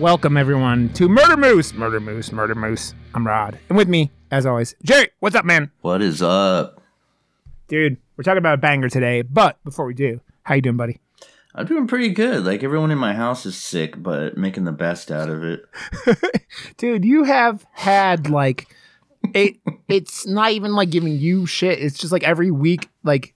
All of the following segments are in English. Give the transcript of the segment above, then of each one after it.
Welcome everyone to Murder Moose, Murder Moose, Murder Moose. I'm Rod, and with me, as always, Jerry. What's up, man? What is up? Dude, we're talking about a banger today. But before we do, how you doing, buddy? I'm doing pretty good. Like everyone in my house is sick, but making the best out of it. Dude, you have had like it. It's not even like giving you shit. It's just like every week, like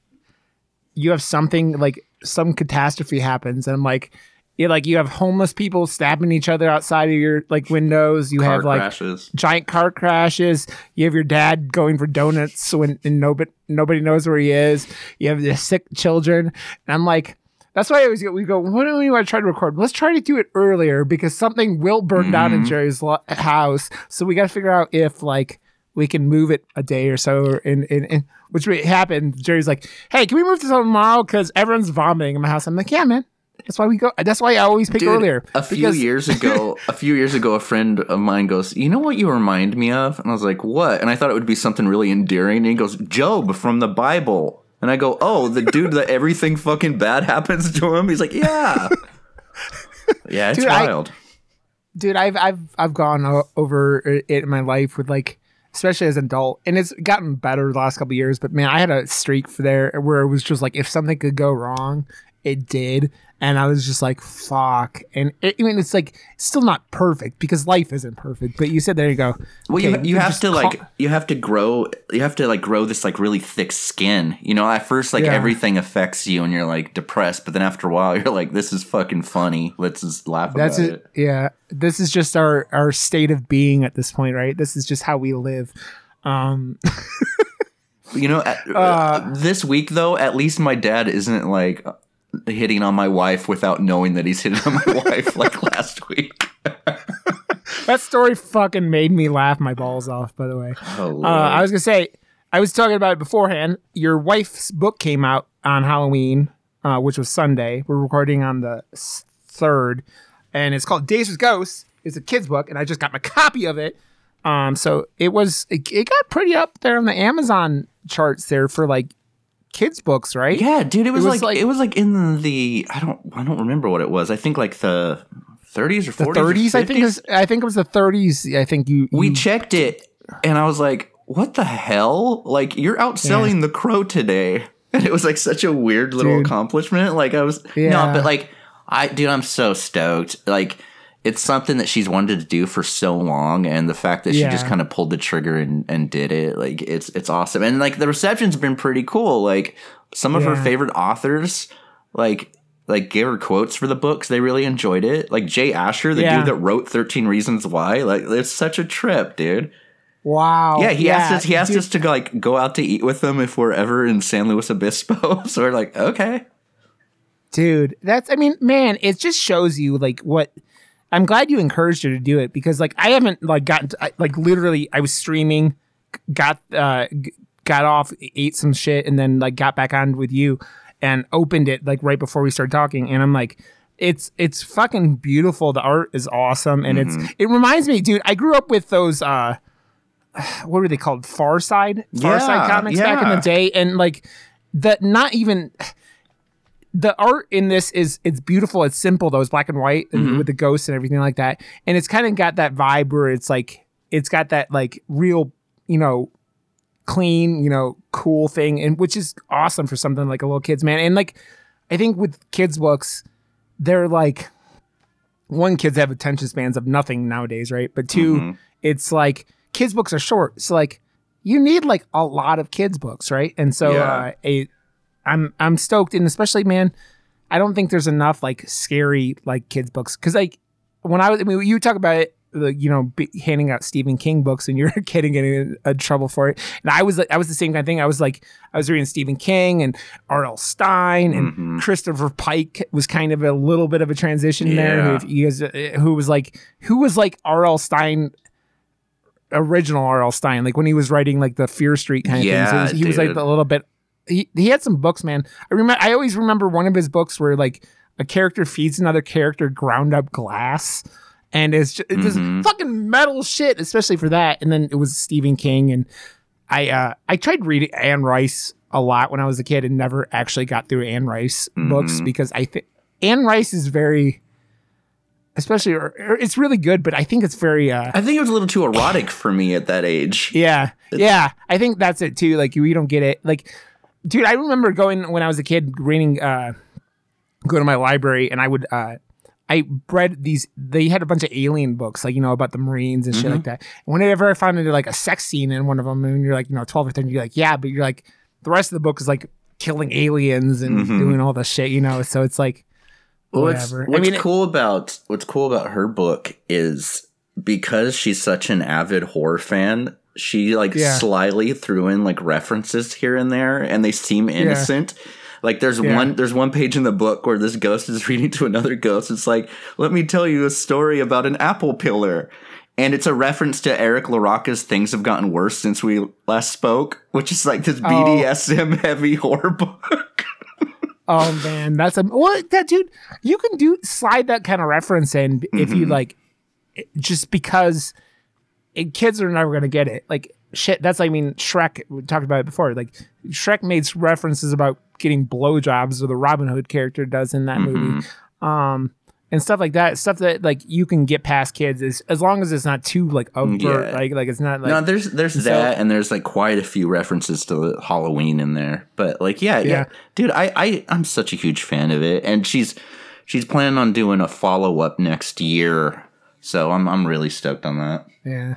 you have something like some catastrophe happens, and I'm like you like you have homeless people stabbing each other outside of your like windows. You Car have like crashes. giant car crashes. You have your dad going for donuts when and nobody nobody knows where he is. You have the sick children, and I'm like. That's why I always go. We go. Why don't we want to try to record? Let's try to do it earlier because something will burn down in Mhm. Jerry's lo- house. So we got to figure out if like we can move it a day or so. In, in, in which would happen. Jerry's like, "Hey, can we move this tomorrow? Because everyone's vomiting in my house." I'm like, "Yeah, man. That's why we go. That's why I always pick Dude, earlier. a few because- years ago, a few years ago, a friend of mine goes, "You know what you remind me of?" And I was like, "What?" And I thought it would be something really endearing. And he goes, "Job from the Bible." And I go, "Oh, the dude that everything fucking bad happens to him." He's like, "Yeah, yeah, it's Dude, I- wild." dude i've i've i've gone over it in my life with like especially as an adult and it's gotten better the last couple of years but man i had a streak for there where it was just like if something could go wrong it did and i was just like fuck and it, i mean it's like still not perfect because life isn't perfect but you said there you go Well, Okay, you, you have just to like you have to grow you have to like grow this like really thick skin. You know, at first like Yeah. everything affects you and you're like depressed, but then after a while you're like, this is fucking funny. Let's just laugh that's about it it. yeah this is just our our state of being at this point right this is just how we live um You know, at, Uh, this week though, at least my dad isn't like hitting on my wife without knowing that he's hitting on my wife like last week. that story fucking made me laugh my balls off by the way Oh, Uh, I was gonna say, I was talking about it beforehand. Your wife's book came out on Halloween, uh, which was Sunday. We're recording on the third, and it's called Days with Ghosts. It's a kid's book, and I just got my copy of it. Um, so it was it, it got pretty up there on the Amazon charts there for like kids books, right? yeah, dude, it was, was like, like- it was like in the I don't I don't remember what it was. I think like the 30s or 40s. The or 30s, I think. 50s? It was, I think it was the 30s. I think you. we checked it and I was like, what the hell? Like you're outselling the crow today. And it was like such a weird little Dude. accomplishment. Like I was Yeah. no, but like I dude, I'm so stoked. Like it's something that she's wanted to do for so long and the fact that she just kind of pulled the trigger and, and did it, like it's it's awesome. And like the reception's been pretty cool. Like some of her favorite authors, like like gave her quotes for the books. They really enjoyed it. Like Jay Asher, the Yeah. dude that wrote 13 Reasons Why. Like it's such a trip, dude. wow. Yeah, he asked us. He asked dude. us to like go out to eat with them if we're ever in San Luis Obispo. so we're like, okay. dude that's i mean man it just shows you like what i'm glad you encouraged her to do it because like i haven't like gotten to, I, like literally i was streaming got uh got off ate some shit and then like got back on with you and opened it like right before we started talking. And i'm like it's it's fucking beautiful. The art is awesome. And Mm-hmm. it's it reminds me dude i grew up with those uh what were they called? Far side? Far side Yeah, comics back in the day. And like that not even the art in this is it's beautiful. It's simple though. It's black and white and Mm-hmm. with the ghosts and everything like that. And it's kind of got that vibe where it's like it's got that like real, you know, clean, you know, cool thing, and which is awesome for something like a little kids man. And like I think with kids books, they're like one kids have attention spans of nothing nowadays, right? But 2 Mhm. it's like kids books are short, so like you need like a lot of kids books, right? And so Yeah. uh, a I'm I'm stoked, and especially man, I don't think there's enough like scary like kids books because like when I was I mean you talk about it. The, you know, be, handing out Stephen King books and you're a kid and getting in uh, trouble for it. And I was, like- I was the same kind of thing. I was like, I was reading Stephen King and R.L. Stine and Mhm. Christopher Pike was kind of a little bit of a transition there. Yeah. Who, you guys, uh, who was like, who was like R.L. Stine, original R.L. Stine, like when he was writing like the Fear Street kind of Yeah, things. He was, he was like a little bit he he had some books, man. I remember I always remember one of his books where like a character feeds another character ground up glass. And it's just it's Mhm. this fucking metal shit, especially for that. And then it was Stephen King, and I uh I tried reading Anne Rice a lot when I was a kid, and never actually got through Anne Rice books Mhm. because I think Anne Rice is very, especially or, or it's really good, but I think it's very uh I think it was a little too erotic for me at that age. yeah, yeah. I think that's it too. Like you, you don't get it. Like, dude, I remember going when I was a kid, reading, uh, go to my library, and I would, uh, I read these. They had a bunch of alien books, like you know about the Marines and shit like that. And whenever I found like a sex scene in one of them, and you're like, you know, twelve or thirteen, you're like, yeah, but you're like, the rest of the book is like killing aliens and Mhm. doing all the shit, you know. So it's like, What's, whatever. what's I mean, it- cool about what's cool about her book is because she's such an avid horror fan, she like Yeah. slyly threw in like references here and there, and they seem innocent. Like there's Yeah. one there's one page in the book where this ghost is reading to another ghost. It's like, let me tell you a story about an apple pillar. And it's a reference to Eric LaRocca's Things Have Gotten Worse Since We Last Spoke, which is like this Oh. BDSM heavy horror book. Oh man, that's a what that dude. You can do slide that kind of reference in if Mm-hmm. you like, just because kids are never gonna get it. Like shit. That's I mean Shrek. We talked about it before. Like Shrek makes references about getting blowjobs, or the Robin Hood character does in that Mm-hmm. movie, um, and stuff like that. Stuff that like you can get past kids as as long as it's not too like overt. Yeah. Like like it's not like no, there's there's that, and there's like quite a few references to Halloween in there. But like, yeah, yeah, Yeah. dude, I, I I'm such a huge fan of it, and she's she's planning on doing a follow up next year, so I'm I'm really stoked on that. Yeah.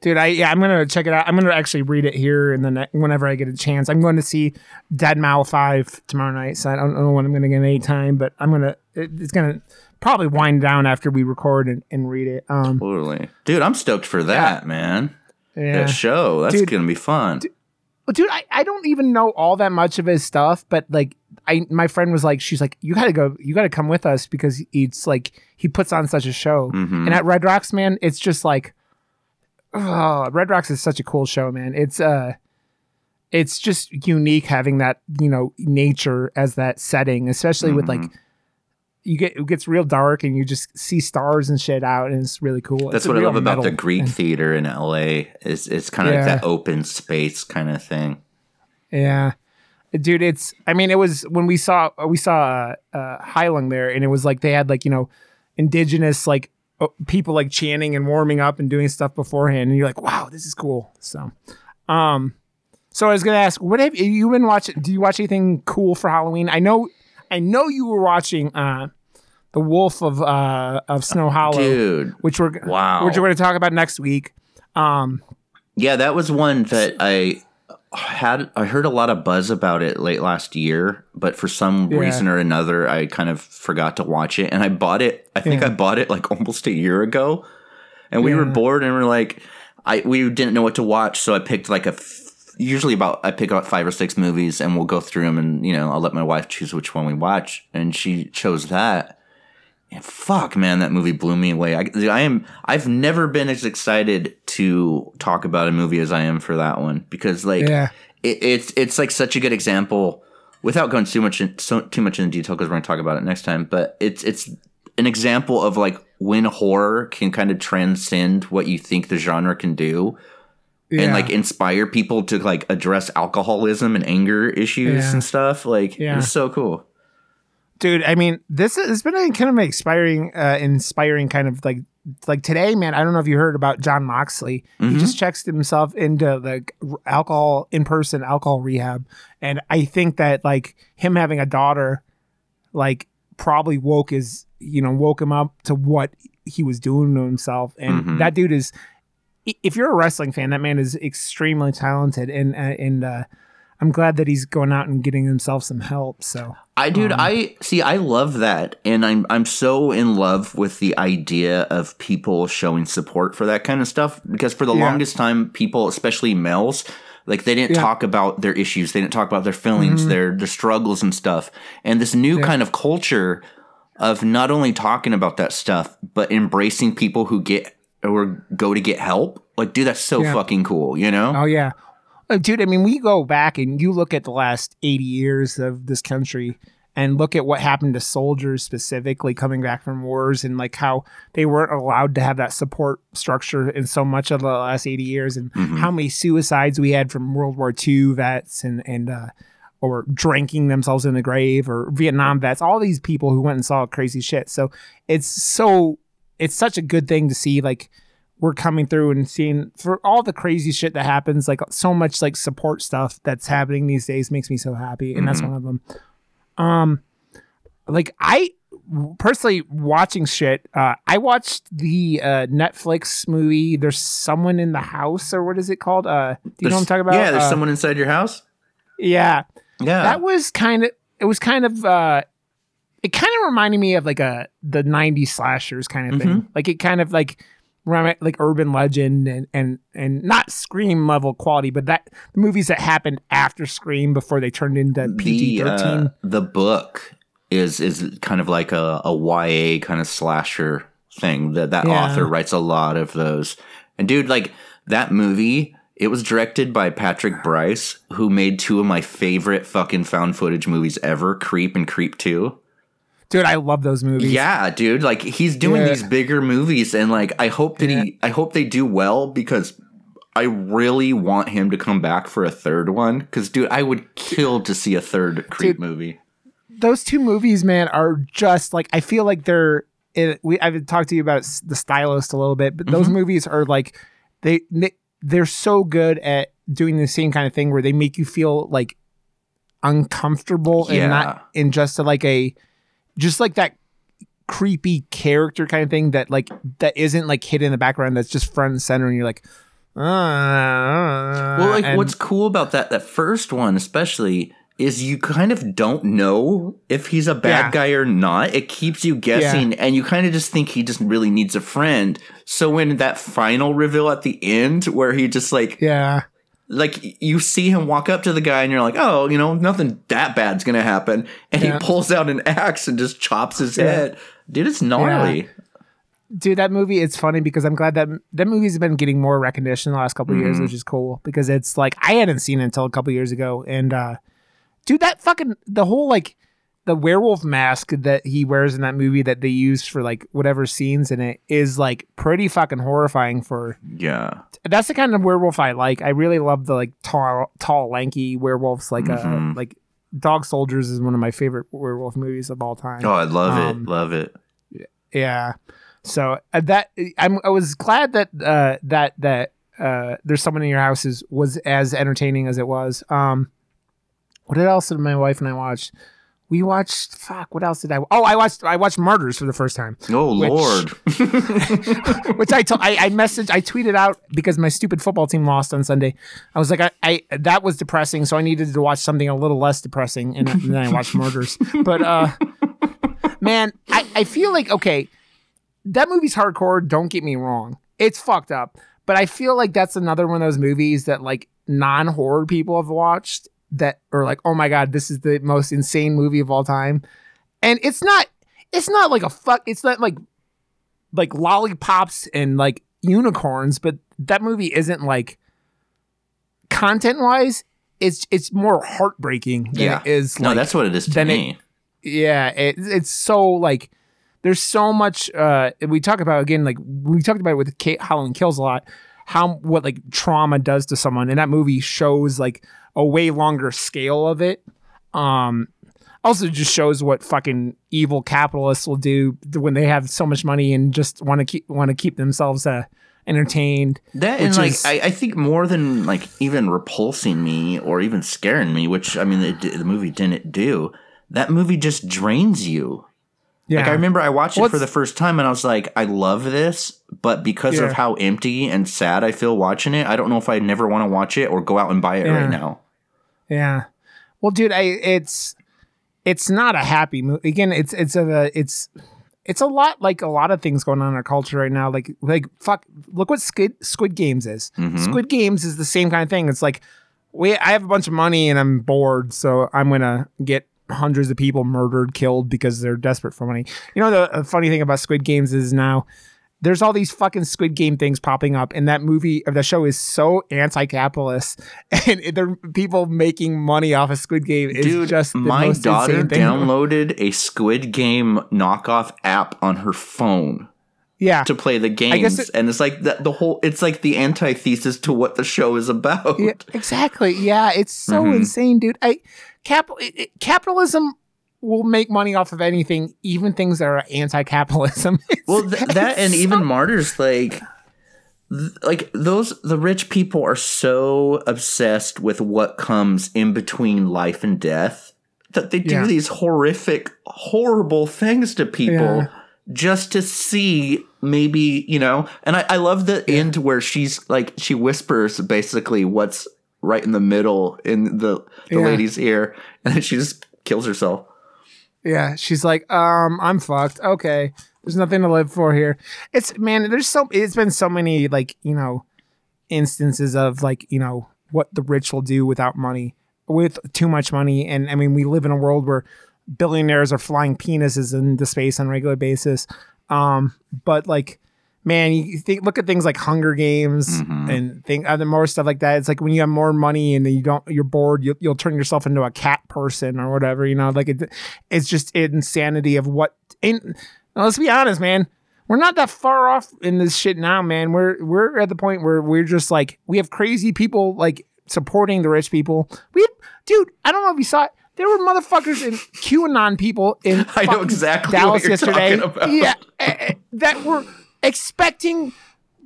Dude, I yeah, I'm gonna check it out. I'm gonna actually read it here and then whenever I get a chance. I'm going to see Dead Mal Five tomorrow night, so I don't know when I'm gonna get any time, but I'm gonna it, it's gonna probably wind down after we record and, and read it. Um, Totally, dude, I'm stoked for that, man. yeah, That show, that's Dude. gonna be fun. Well, dude, I, I don't even know all that much of his stuff, but like I my friend was like, she's like, you gotta go, you gotta come with us because it's like he puts on such a show, Mhm. and at Red Rocks, man, it's just like, oh, Red Rocks is such a cool show, man. It's uh, it's just unique having that you know nature as that setting, especially with like. You get it gets real dark and you just see stars and shit out and it's really cool. That's It's what I love about the Greek thing. theater in LA. Is it's kind of Yeah. like that open space kind of thing. Yeah. Dude, it's I mean, it was when we saw we saw uh, uh Heilung there and it was like they had like, you know, indigenous like people like chanting and warming up and doing stuff beforehand and you're like, "Wow, this is cool." So, um so I was to ask, what have you been watching? Do you watch anything cool for Halloween? I know I know you were watching uh The Wolf of uh of Snow Hollow, Dude, which we're wow. which we're to talk about next week. Um Yeah, that was one that I had. I heard a lot of buzz about it late last year, but for some Yeah. reason or another, I kind of forgot to watch it. And I bought it. I think Yeah. I bought it like almost a year ago, and we were bored and we're like, I we didn't know what to watch, so I picked like a. F- Usually about I pick out five or six movies and we'll go through them and you know I'll let my wife choose which one we watch and she chose that and fuck, man, that movie blew me away. I, I am. I've never been as excited to talk about a movie as I am for that one because, like, Yeah. it, it's it's like such a good example. Without going too much in, so too much into detail, because we're going to talk about it next time. But it's it's an example of like when horror can kind of transcend what you think the genre can do, and like inspire people to like address alcoholism and anger issues Yeah. and stuff. Like, Yeah. it's so cool. Dude i mean this has been a kind of inspiring uh inspiring kind of like like today man i don't know if you heard about Jon Moxley. He just checks himself into the alcohol in-person alcohol rehab. And i think that like him having a daughter like probably woke his you know woke him up to what he was doing to himself. And Mhm. that dude is if you're a wrestling fan that man is extremely talented. And uh, and uh i'm glad that he's going out and getting himself some help so I dude, Um, I see. I love that, and I'm I'm so in love with the idea of people showing support for that kind of stuff. Because for the Yeah. longest time, people, especially males, like they didn't Yeah. talk about their issues, they didn't talk about their feelings, their their struggles and stuff. And this new Mm-hmm. Yeah. kind of culture of not only talking about that stuff, but embracing people who get or go to get help. Like, dude, that's so fucking cool. You know? Oh yeah. Uh, dude, I mean, we go back and you look at the last 80 years of this country and look at what happened to soldiers specifically coming back from wars and like how they weren't allowed to have that support structure in so much of the last 80 years and Mhm. how many suicides we had from World War II vets and, and, uh, or drinking themselves in the grave or Vietnam vets, all these people who went and saw crazy shit. So it's so, it's such a good thing to see like, we're coming through and seeing for all the crazy shit that happens, like so much like support stuff that's happening these days makes me so happy, and that's Mhm. one of them. Um, like I personally watching shit. Uh, I watched the uh, Netflix movie. There's someone in the house, or what is it called? Uh, do you know what I'm talking about? Yeah, there's Uh, someone inside your house. Yeah, Yeah. that was kind of. It was kind of. uh It kind of reminded me of like a the '90s slashers kind of thing. Like it kind of like like urban legend and and and not scream level quality, but that the movies that happened after Scream before they turned into PG the, thirteen. uh, the book is is kind of like a, a YA kind of slasher thing. That that Yeah. author writes a lot of those. And dude, like that movie, it was directed by Patrick Brice, who made two of my favorite fucking found footage movies ever, Creep and Creep 2. Dude, I love those movies. Yeah, dude, like he's doing Yeah. these bigger movies and like I hope that he I hope they do well because I really want him to come back for a third one cuz dude, I would kill to see a third Creep Dude. movie. those two movies, man, are just like I feel like they're. It, we I've talked to you about the stylist a little bit, but those Mhm. movies are like they they- they're so good at doing the same kind of thing where they make you feel like uncomfortable Yeah. and not in just like a just like that creepy character kind of thing that like that isn't like hidden in the background that's just front and center and you're like uh, Well, like and- what's cool about that that first one especially is you kind of don't know if he's a bad Yeah. guy or not. It keeps you guessing and you kind of just think he just really needs a friend. So when that final reveal at the end where he just like yeah like you see him walk up to the guy and you're like, "Oh, you know, nothing that bad's to happen." And Yeah. he pulls out an axe and just chops his Yeah. head. Dude, it's gnarly. dude that movie it's funny because i'm glad that that movie's been getting more recognition the last couple of years which is cool because it's like i hadn't seen it until a couple years ago and uh dude that fucking the whole like the werewolf mask that he wears in that movie that they use for like whatever scenes in it is like pretty fucking horrifying for Yeah. that's the kind of werewolf i like i really love the like tall tall lanky werewolves like Mhm. uh like dog soldiers is one of my favorite werewolf movies of all time Oh, I love Um, it. Love it. yeah. So uh, that I'm I was glad that uh that that uh there's someone in your house is was as entertaining as it was. Um what else did my wife and I watch? We watched fuck, what else did I Oh, I watched I watched Martyrs for the first time. Oh, Which- lord. Which I told I, I messaged I tweeted out because my stupid football team lost on Sunday. I was like I, I that was depressing, so I needed to watch something a little less depressing and, then I watched Martyrs. But uh man, I, I feel like okay, that movie's hardcore, don't get me wrong. It's fucked up. But I feel like that's another one of those movies that like non-horror people have watched that are like, oh my god, this is the most insane movie of all time. And it's not it's not like a fuck it's not like like lollipops and like unicorns, but that movie isn't like content wise, it's it's more heartbreaking than Yeah. it is no, like that's what it is to then it- me. yeah it, it's so like there's so much uh we talk about again like we talked about it with Kate Halloween Kills a lot how what like trauma does to someone and that movie shows like a way longer scale of it um also just shows what fucking evil capitalists will do when they have so much money and just want to keep want to keep themselves uh entertained That and like is- I, I think more than like even repulsing me or even scaring me, which I mean it, the movie didn't do. That movie just drains you. Yeah Like I remember I watched it for the first time and I was like, I love this, but because Yeah. of how empty and sad I feel watching it, I don't know if I never want to watch it or go out and buy it Yeah. right now. Yeah. Well, dude, I it's it's not a happy movie. Again, it's it's a it's it's a lot like a lot of things going on in our culture right now. Like like fuck, look what Squid Squid Games is. Mhm. Squid Games is the same kind of thing. It's like we I have a bunch of money and I'm bored, so I'm gonna get hundreds of people murdered, killed because they're desperate for money. You know the funny thing about Squid Games is now there's all these fucking Squid Game things popping up, and that movie or the show is so anti-capitalist, and there people making money off of Squid Game is Dude, just the my most daughter thing. downloaded a Squid Game knockoff app on her phone Yeah, to play the games, it- and it's like the, the whole. It's like the antithesis to what the show is about. yeah, exactly. Yeah, it's so Mhm. insane, dude. I cap it, it- capitalism will make money off of anything, even things that are anti-capitalism. Well, th- that and even martyrs, like, th- like those the rich people are so obsessed with what comes in between life and death that they do Yeah. these horrific, horrible things to people Yeah. just to see maybe you know. And I, I love the end where she's like she whispers basically what's right in the middle in the the Yeah. lady's ear, and then she just kills herself. Yeah, she's like, um, I'm fucked. Okay, there's nothing to live for here. It's man, there's so it's been so many like you know instances of like you know what the rich will do without money, with too much money, and I mean we live in a world where billionaires are flying penises into space on a regular basis. Um, but like, man, you think look at things like Hunger Games Mhm. and think other more stuff like that. It's like when you have more money and you don't, you're bored, you'll, you'll turn yourself into a cat person or whatever. You know, like it, it's just insanity of what. And let's be honest, man. We're not that far off in this shit now, man. We're we're at the point where we're just like we have crazy people like supporting the rich people. We, dude, I don't know if you saw it. There were motherfuckers in QAnon people in I know exactly what Dallas you're yesterday. talking about. Yeah, eh, eh, that were expecting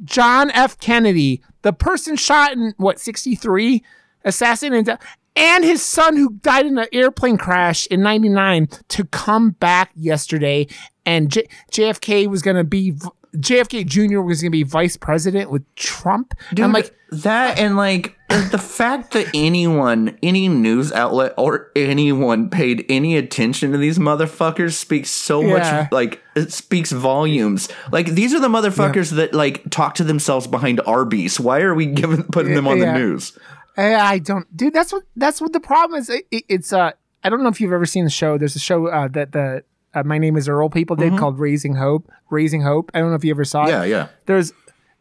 John F. Kennedy, the person shot in what sixty three, assassinated, and his son who died in an airplane crash in ninety nine, to come back yesterday, and J- JFK was gonna be. JFK Jr. was going to be vice president with Trump. Dude, I'm like, that and like the fact that anyone, any news outlet or anyone paid any attention to these motherfuckers speaks so Yeah. much like it speaks volumes. Like these are the motherfuckers that like talk to themselves behind Arby's. Why are we giving putting them on Yeah. the news? I don't, dude. That's what that's what the problem is. It, it- it's uh, I don't know if you've ever seen the show. There's a show uh, that the uh, my name is Earl people did called Raising Hope. Raising Hope. I don't know if you ever saw it. Yeah, yeah. There's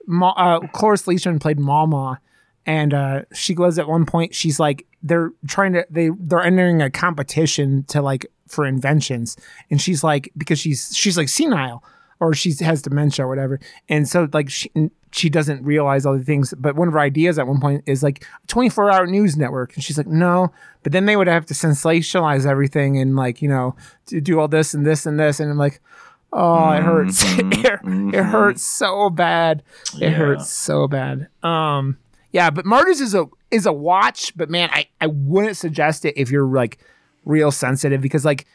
Ma- uh, Cloris Leachman played Mama, and uh, she goes at one point. She's like, they're trying to they they're entering a competition to like for inventions, and she's like because she's she's like senile or she has dementia or whatever, and so like she she doesn't realize all the things. But one of her ideas at one point is like a 24 hour news network, and she's like, no. But then they would have to sensationalize everything and like you know to do all this and this and this, and I'm like. Oh, it hurts. it, it hurts so bad. It Yeah. hurts so bad. Um, yeah, but Martyrs is a is a watch, but man, I I wouldn't suggest it if you're like real sensitive because like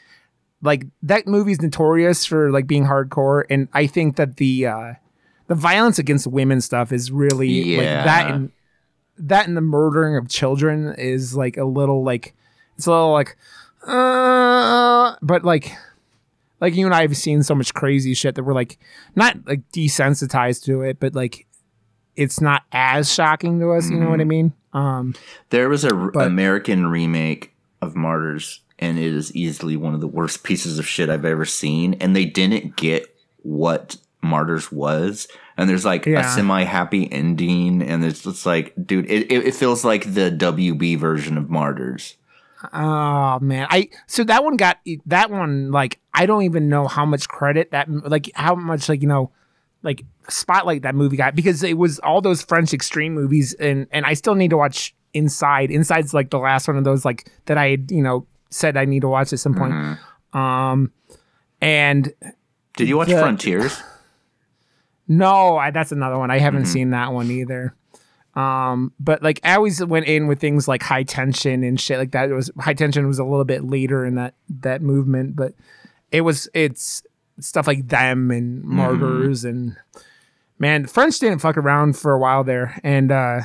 like that movie's notorious for like being hardcore, and I think that the uh the violence against women stuff is really like that and that and the murdering of children is like a little like it's a little like uh but like like you and I have seen so much crazy shit that we're like not like desensitized to it, but like it's not as shocking to us. You know what I mean? Um, There was a r- But- American remake of Martyrs, and it is easily one of the worst pieces of shit I've ever seen. And they didn't get what Martyrs was. And there's like Yeah. a semi happy ending, and it's just like, dude, it, it, feels like the WB version of Martyrs. oh man, I so that one got that one like I don't even know how much credit that like how much like you know like spotlight that movie got because it was all those French extreme movies and and I still need to watch Inside. Inside's like the last one of those like that I had, you know said I need to watch at some point. Um, and Did you watch The- Frontiers? No, I, that's another one. I haven't seen that one either. Um, but like I always went in with things like high tension and shit like that. It was high tension was a little bit later in that that movement, but it was it's stuff like them and martyrs and man, the French didn't fuck around for a while there, and uh,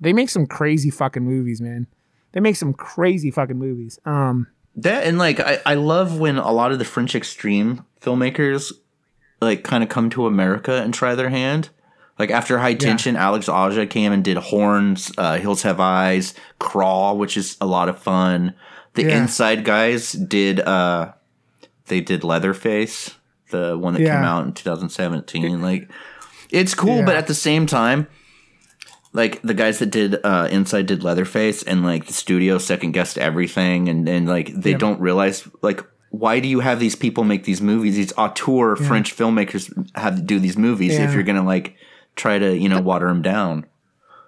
they make some crazy fucking movies, man. They make some crazy fucking movies. Um, That and like I, I love when a lot of the French extreme filmmakers like kind of come to America and try their hand. Like after High Tension, Alex Aja came and did Horns, uh, Hills Have Eyes, Crawl, which is a lot of fun. The Yeah. Inside guys did uh they did Leatherface, the one that came out in 2017. Like, it's cool, Yeah. but at the same time, like the guys that did uh, Inside did Leatherface, and like the studio second guessed everything, and and like they don't realize like. Why do you have these people make these movies? These auteur French filmmakers have to do these movies Yeah. if you're gonna like try to you know water them down.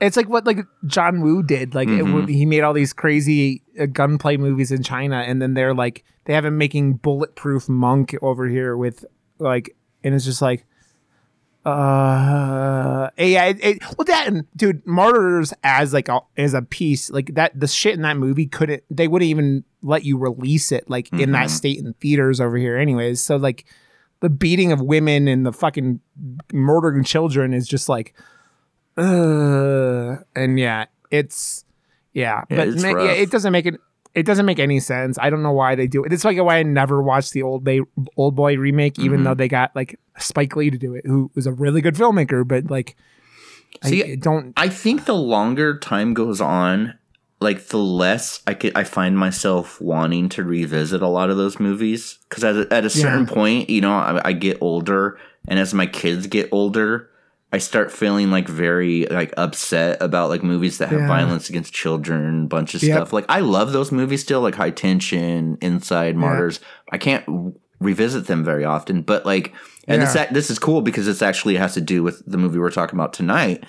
It's like what like John Woo did. Like Mm-hmm. he made all these crazy uh, gunplay movies in China, and then they're like they have him making bulletproof monk over here with like, and it's just like, uh, yeah. It, it, well, that and dude, Martyrs as like a, as a piece like that. The shit in that movie couldn't. They wouldn't even let you release it like in that state in theaters over here, anyways. So like. The beating of women and the fucking murdering children is just like, uh, and yeah, it's yeah, Yeah, but ma- yeah, it doesn't make it. It doesn't make any sense. I don't know why they do it. It's like why I never watched the old bay, old boy remake, even Mm-hmm. though they got like Spike Lee to do it, who was a really good filmmaker. But like, See, I, I don't. I think the longer time goes on, like the less I could I find myself wanting to revisit a lot of those movies because at a, at a certain Yeah. point, you know, I, I get older, and as my kids get older, I start feeling like very like upset about like movies that have Yeah. violence against children, bunch of Yep. stuff. Like I love those movies still, like High Tension, Inside, Martyrs. I can't w- revisit them very often, but like, and this Yeah. ac- this is cool because this actually has to do with the movie we're talking about tonight.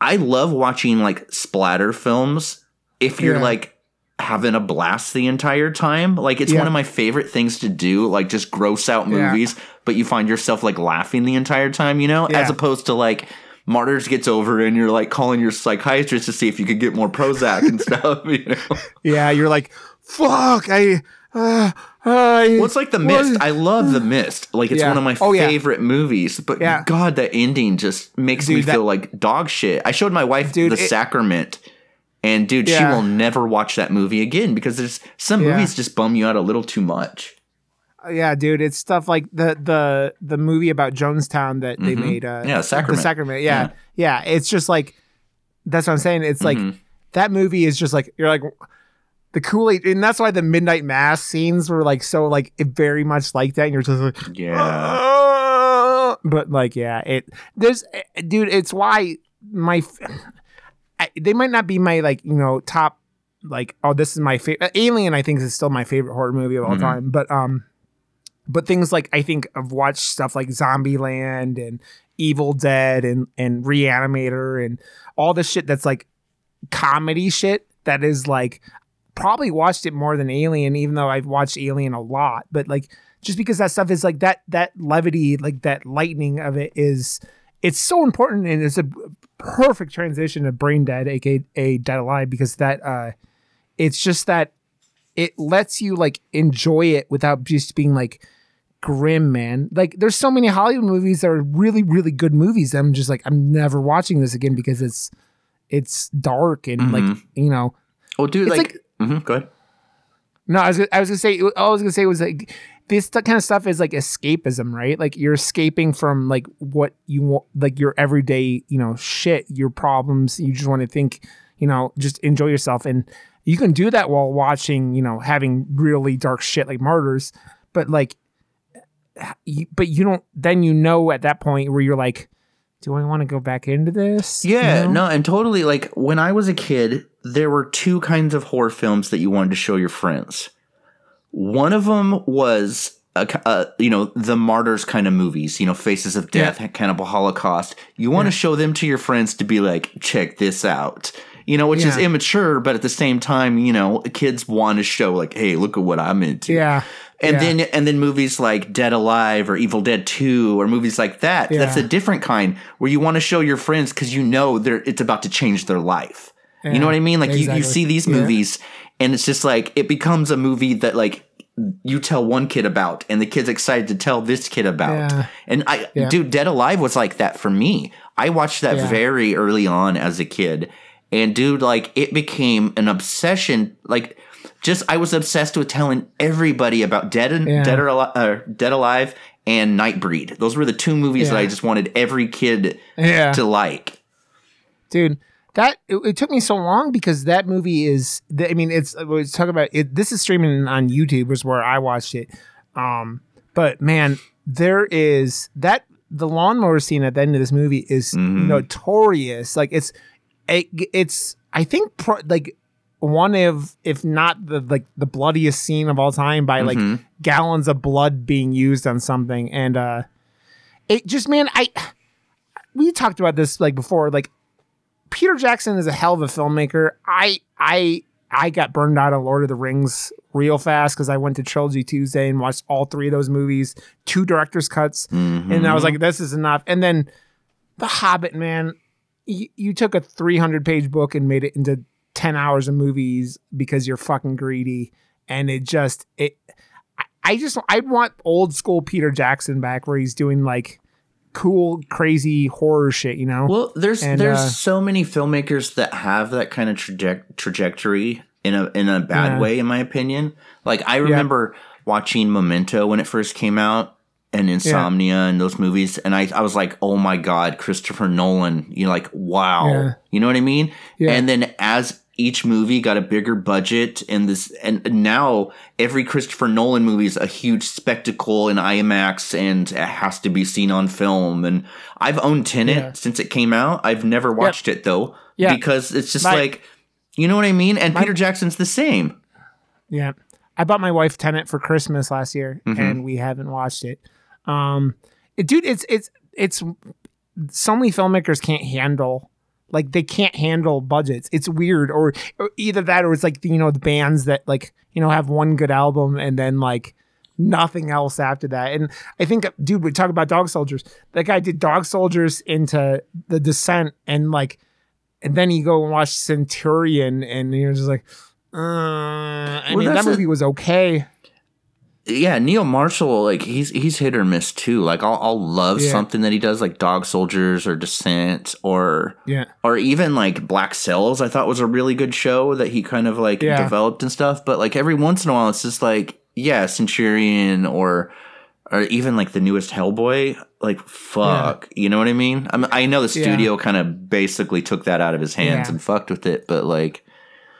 I love watching like splatter films if you're like having a blast the entire time. Like it's Yeah. one of my favorite things to do, like just gross out Yeah. movies, but you find yourself like laughing the entire time, you know, as opposed to like Martyrs gets over and you're like calling your psychiatrist to see if you could get more Prozac and stuff, you know. Yeah, you're like, fuck. I. Uh, I Well, it's like The what- Mist. I love The Mist. Like it's Yeah. one of my Oh, yeah. favorite movies. But Yeah. God, that ending just makes me that- feel like dog shit. I showed my wife Dude, The it- Sacrament, and dude, she will never watch that movie again because there's some Yeah. movies just bum you out a little too much. yeah, dude, it's stuff like the the the movie about Jonestown that they made. Uh, Mm-hmm. Yeah, Sacrament. The Sacrament. Yeah, yeah. It's just like that's what I'm saying. It's like Mm-hmm. that movie is just like you're like the Kool Aid, and that's why the Midnight Mass scenes were like so like very much like that. And you're just like, Yeah. "Ah." but like yeah, it there's dude. It's why my I, they might not be my like you know top like oh this is my favorite Alien. I think is still my favorite horror movie of all Mm-hmm. time, but um but things like I think I've watched stuff like Zombieland and Evil Dead and and Reanimator and all the shit that's like comedy shit that is like probably watched it more than Alien, even though I've watched Alien a lot. But like just because that stuff is like that that levity, like that lightning of it is it's so important and it's a perfect transition to Brain Dead, aka Dead Alive, because that uh it's just that it lets you like enjoy it without just being like grim, man. Like there's so many Hollywood movies that are really, really good movies. I'm just like, I'm never watching this again because it's it's dark and like you know. Oh, dude, It's like, like- Mhm, go ahead. No, I was gonna- I was gonna say all I was gonna say it was like this kind of stuff is like escapism, right? Like you're escaping from like what you want, like your everyday, you know, shit, your problems. You just want to think, you know, just enjoy yourself, and you can do that while watching, you know, having really dark shit like Martyrs. But like, eh, but you don't. Then you know at that point where you're like, do I want to go back into this? You Yeah, know? no, and totally. Like when I was a kid, there were two kinds of horror films that you wanted to show your friends. One of them was a, ki- uh, you know, the martyrs kind of movies. You know, Faces of Death, Cannibal Holocaust. You want to show them to your friends to be like, check this out. You know, which is immature, but at the same time, you know, kids want to show like, hey, look at what I'm into. Yeah. And Yeah. then and then movies like Dead Alive or Evil Dead 2 or movies like that. That's a different kind where you want to show your friends cuz you know they're it's about to change their life. You know what I mean? Like you, you see these Yeah. movies and it's just like it becomes a movie that like you tell one kid about and the kid's excited to tell this kid about. Yeah. And I Yeah. dude Dead Alive was like that for me. I watched that Yeah. very early on as a kid. And dude like it became an obsession like just I was obsessed with telling everybody about Dead and. Dead or Alive, uh, Dead Alive and Nightbreed. Those were the two movies that I just wanted every kid Yeah. to like. dude that it, it took me so long because that movie is i mean it's we're talking about it this is streaming on youtube is where i watched it. Um But man, there is that the lawnmower scene at the end of this movie is notorious. Like it's it, it's I think pro, like one of if not the like the bloodiest scene of all time by like gallons of blood being used on something. And uh it just man I we talked about this like before like Peter Jackson is a hell of a filmmaker. I I I got burned out on Lord of the Rings real fast because I went to Trilogy Tuesday and watched all three of those movies, two director's cuts, and I was like, this is enough. And then The Hobbit, man, you, you took a 300 page book and made it into 10 hours of movies because you're fucking greedy. And it just, it, I just, I want old school Peter Jackson back where he's doing like cool, crazy horror shit, you know? Well, there's And, there's uh, so many filmmakers that have that kind of traje- trajectory in a in a bad Yeah. way, in my opinion. Like I remember watching Memento when it first came out, and Insomnia and those movies, and I I was like, oh my god, Christopher Nolan! You're like, wow, Yeah. you know what I mean? Yeah. And then as each movie got a bigger budget and this and now every Christopher Nolan movie is a huge spectacle in IMAX and it has to be seen on film and I've owned Tenet Yeah. since it came out. I've never watched it though Yeah. because it's just My- like you know what I mean and Peter Jackson's the same. Yeah. I bought my wife Tenet for Christmas last year and we haven't watched it. Um it, dude, it's it's it's so many filmmakers can't handle like they can't handle budgets. It's weird or, or either that or it's like you know the bands that like you know have one good album and then like nothing else after that. And I think dude, we talk about Dog Soldiers. That guy did Dog Soldiers into The Descent and like and then you go and watch Centurion and you're just like uh, I Well, mean, that that's a- movie was okay. Yeah, Neil Marshall, like he's he's hit or miss too. Like I'll I'll love Yeah. something that he does, like Dog Soldiers or Descent or Yeah. or even like Black Sails. I thought was a really good show that he kind of like Yeah. developed and stuff. But like every once in a while, it's just like yeah, Centurion or or even like the newest Hellboy. Like fuck, you know what I mean? I mean, I know the Yeah. studio kind of basically took that out of his hands Yeah. and fucked with it, but like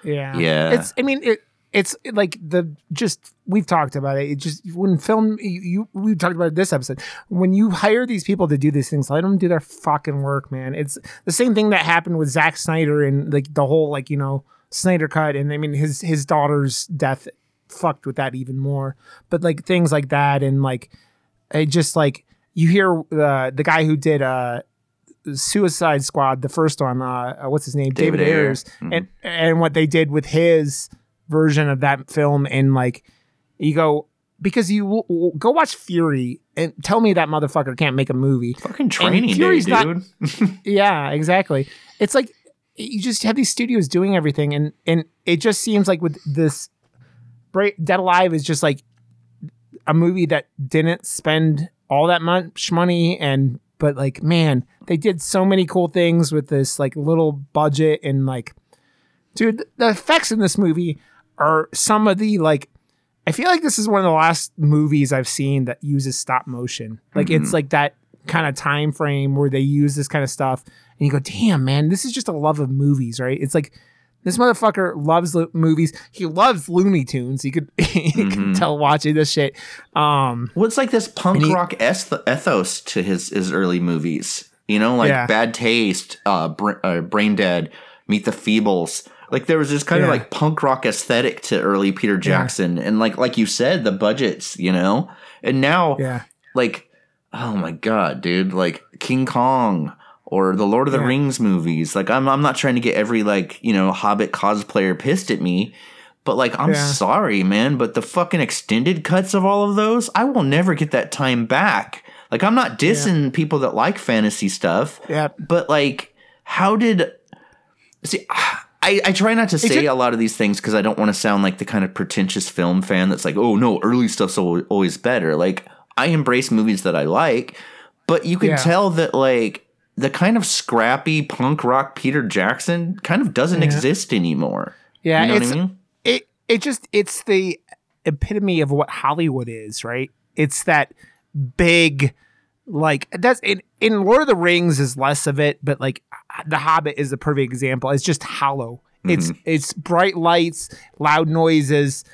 Yeah. Yeah. It's I mean it it's like the just we've talked about it. It just when film you, you we talked about it this episode. When you hire these people to do these things, let them do their fucking work, man. It's the same thing that happened with Zack Snyder and like the whole like, you know, Snyder cut and I mean his his daughter's death fucked with that even more. But like things like that and like it just like you hear uh, the guy who did uh Suicide Squad, the first one, uh, what's his name, David, David Ayer. Ayers, and and what they did with his version of that film, and like you go because you w- w- go watch Fury and tell me that motherfucker can't make a movie. fucking training day, Fury's not- dude. Yeah, exactly. It's like you just have these studios doing everything, and and it just seems like with this, Dead Alive is just like a movie that didn't spend all that much money, and but like man, they did so many cool things with this like little budget, and like, dude, the effects in this movie are some of the like. I feel like this is one of the last movies I've seen that uses stop motion. Like it's like that kind of time frame where they use this kind of stuff, and you go, "Damn, man, this is just a love of movies, right?" It's like this motherfucker loves lo- movies. He loves Looney Tunes. You could you can tell watching this shit. Um, Well, it's like this punk he- rock eth- ethos to his his early movies. You know, like Yeah. Bad Taste, uh, Br- uh, Brain Dead, Meet the Feebles. Like there was this kind of like punk rock aesthetic to early Peter Jackson, and like like you said, the budgets. You know, and now yeah, like oh my god, dude, like King Kong or the Lord of the Yeah. Rings movies. Like I'm I'm not trying to get every like, you know, Hobbit cosplayer pissed at me, but like I'm Yeah. sorry, man, but the fucking extended cuts of all of those, I will never get that time back. Like I'm not dissing people that like fantasy stuff, yeah. but like how did see I, I try not to say a lot of these things because I don't want to sound like the kind of pretentious film fan that's like, oh no, early stuff's always better. Like I embrace movies that I like, but you can Yeah. tell that like the kind of scrappy punk rock Peter Jackson kind of doesn't exist anymore. Yeah, you know it's what I mean? it it just it's the epitome of what Hollywood is, right? It's that big like that's in in Lord of the Rings is less of it, but like The Hobbit is the perfect example. It's just hollow. It's Mm-hmm. it's bright lights, loud noises,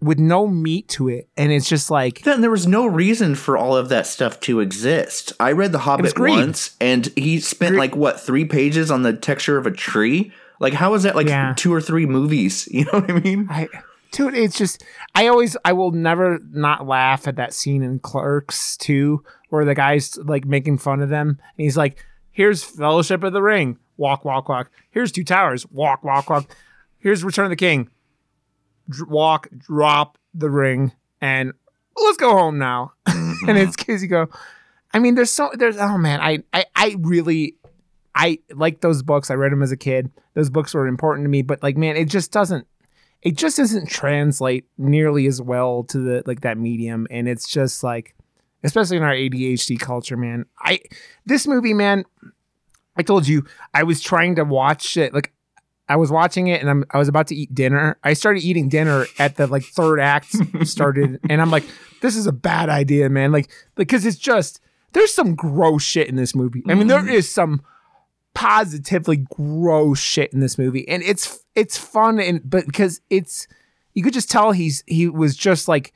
with no meat to it, and it's just like Then there was no reason for all of that stuff to exist. I read The Hobbit once, and he spent like what three pages on the texture of a tree. Like, how is that like Yeah. two or three movies? You know what I mean? I, dude, it's just I always I will never not laugh at that scene in Clerks too, where the guy's like making fun of them, and he's like, "Here's Fellowship of the Ring, walk, walk, walk. Here's Two Towers, walk, walk, walk. Here's Return of the King, Dr- walk, drop the ring, and let's go home now." and it's mm-hmm. because you go. I mean, there's so there's oh man, I I I really I like those books. I read them as a kid. Those books were important to me, but like man, it just doesn't it just doesn't translate nearly as well to the like that medium and it's just like especially in our ADHD culture, man. I this movie, man, I told you I was trying to watch it like I was watching it and I'm I was about to eat dinner. I started eating dinner at the like third act started and I'm like this is a bad idea, man. Like because it's just there's some gross shit in this movie. I mean there mm-hmm. is some positively gross shit in this movie and it's it's fun and but because it's you could just tell he's he was just like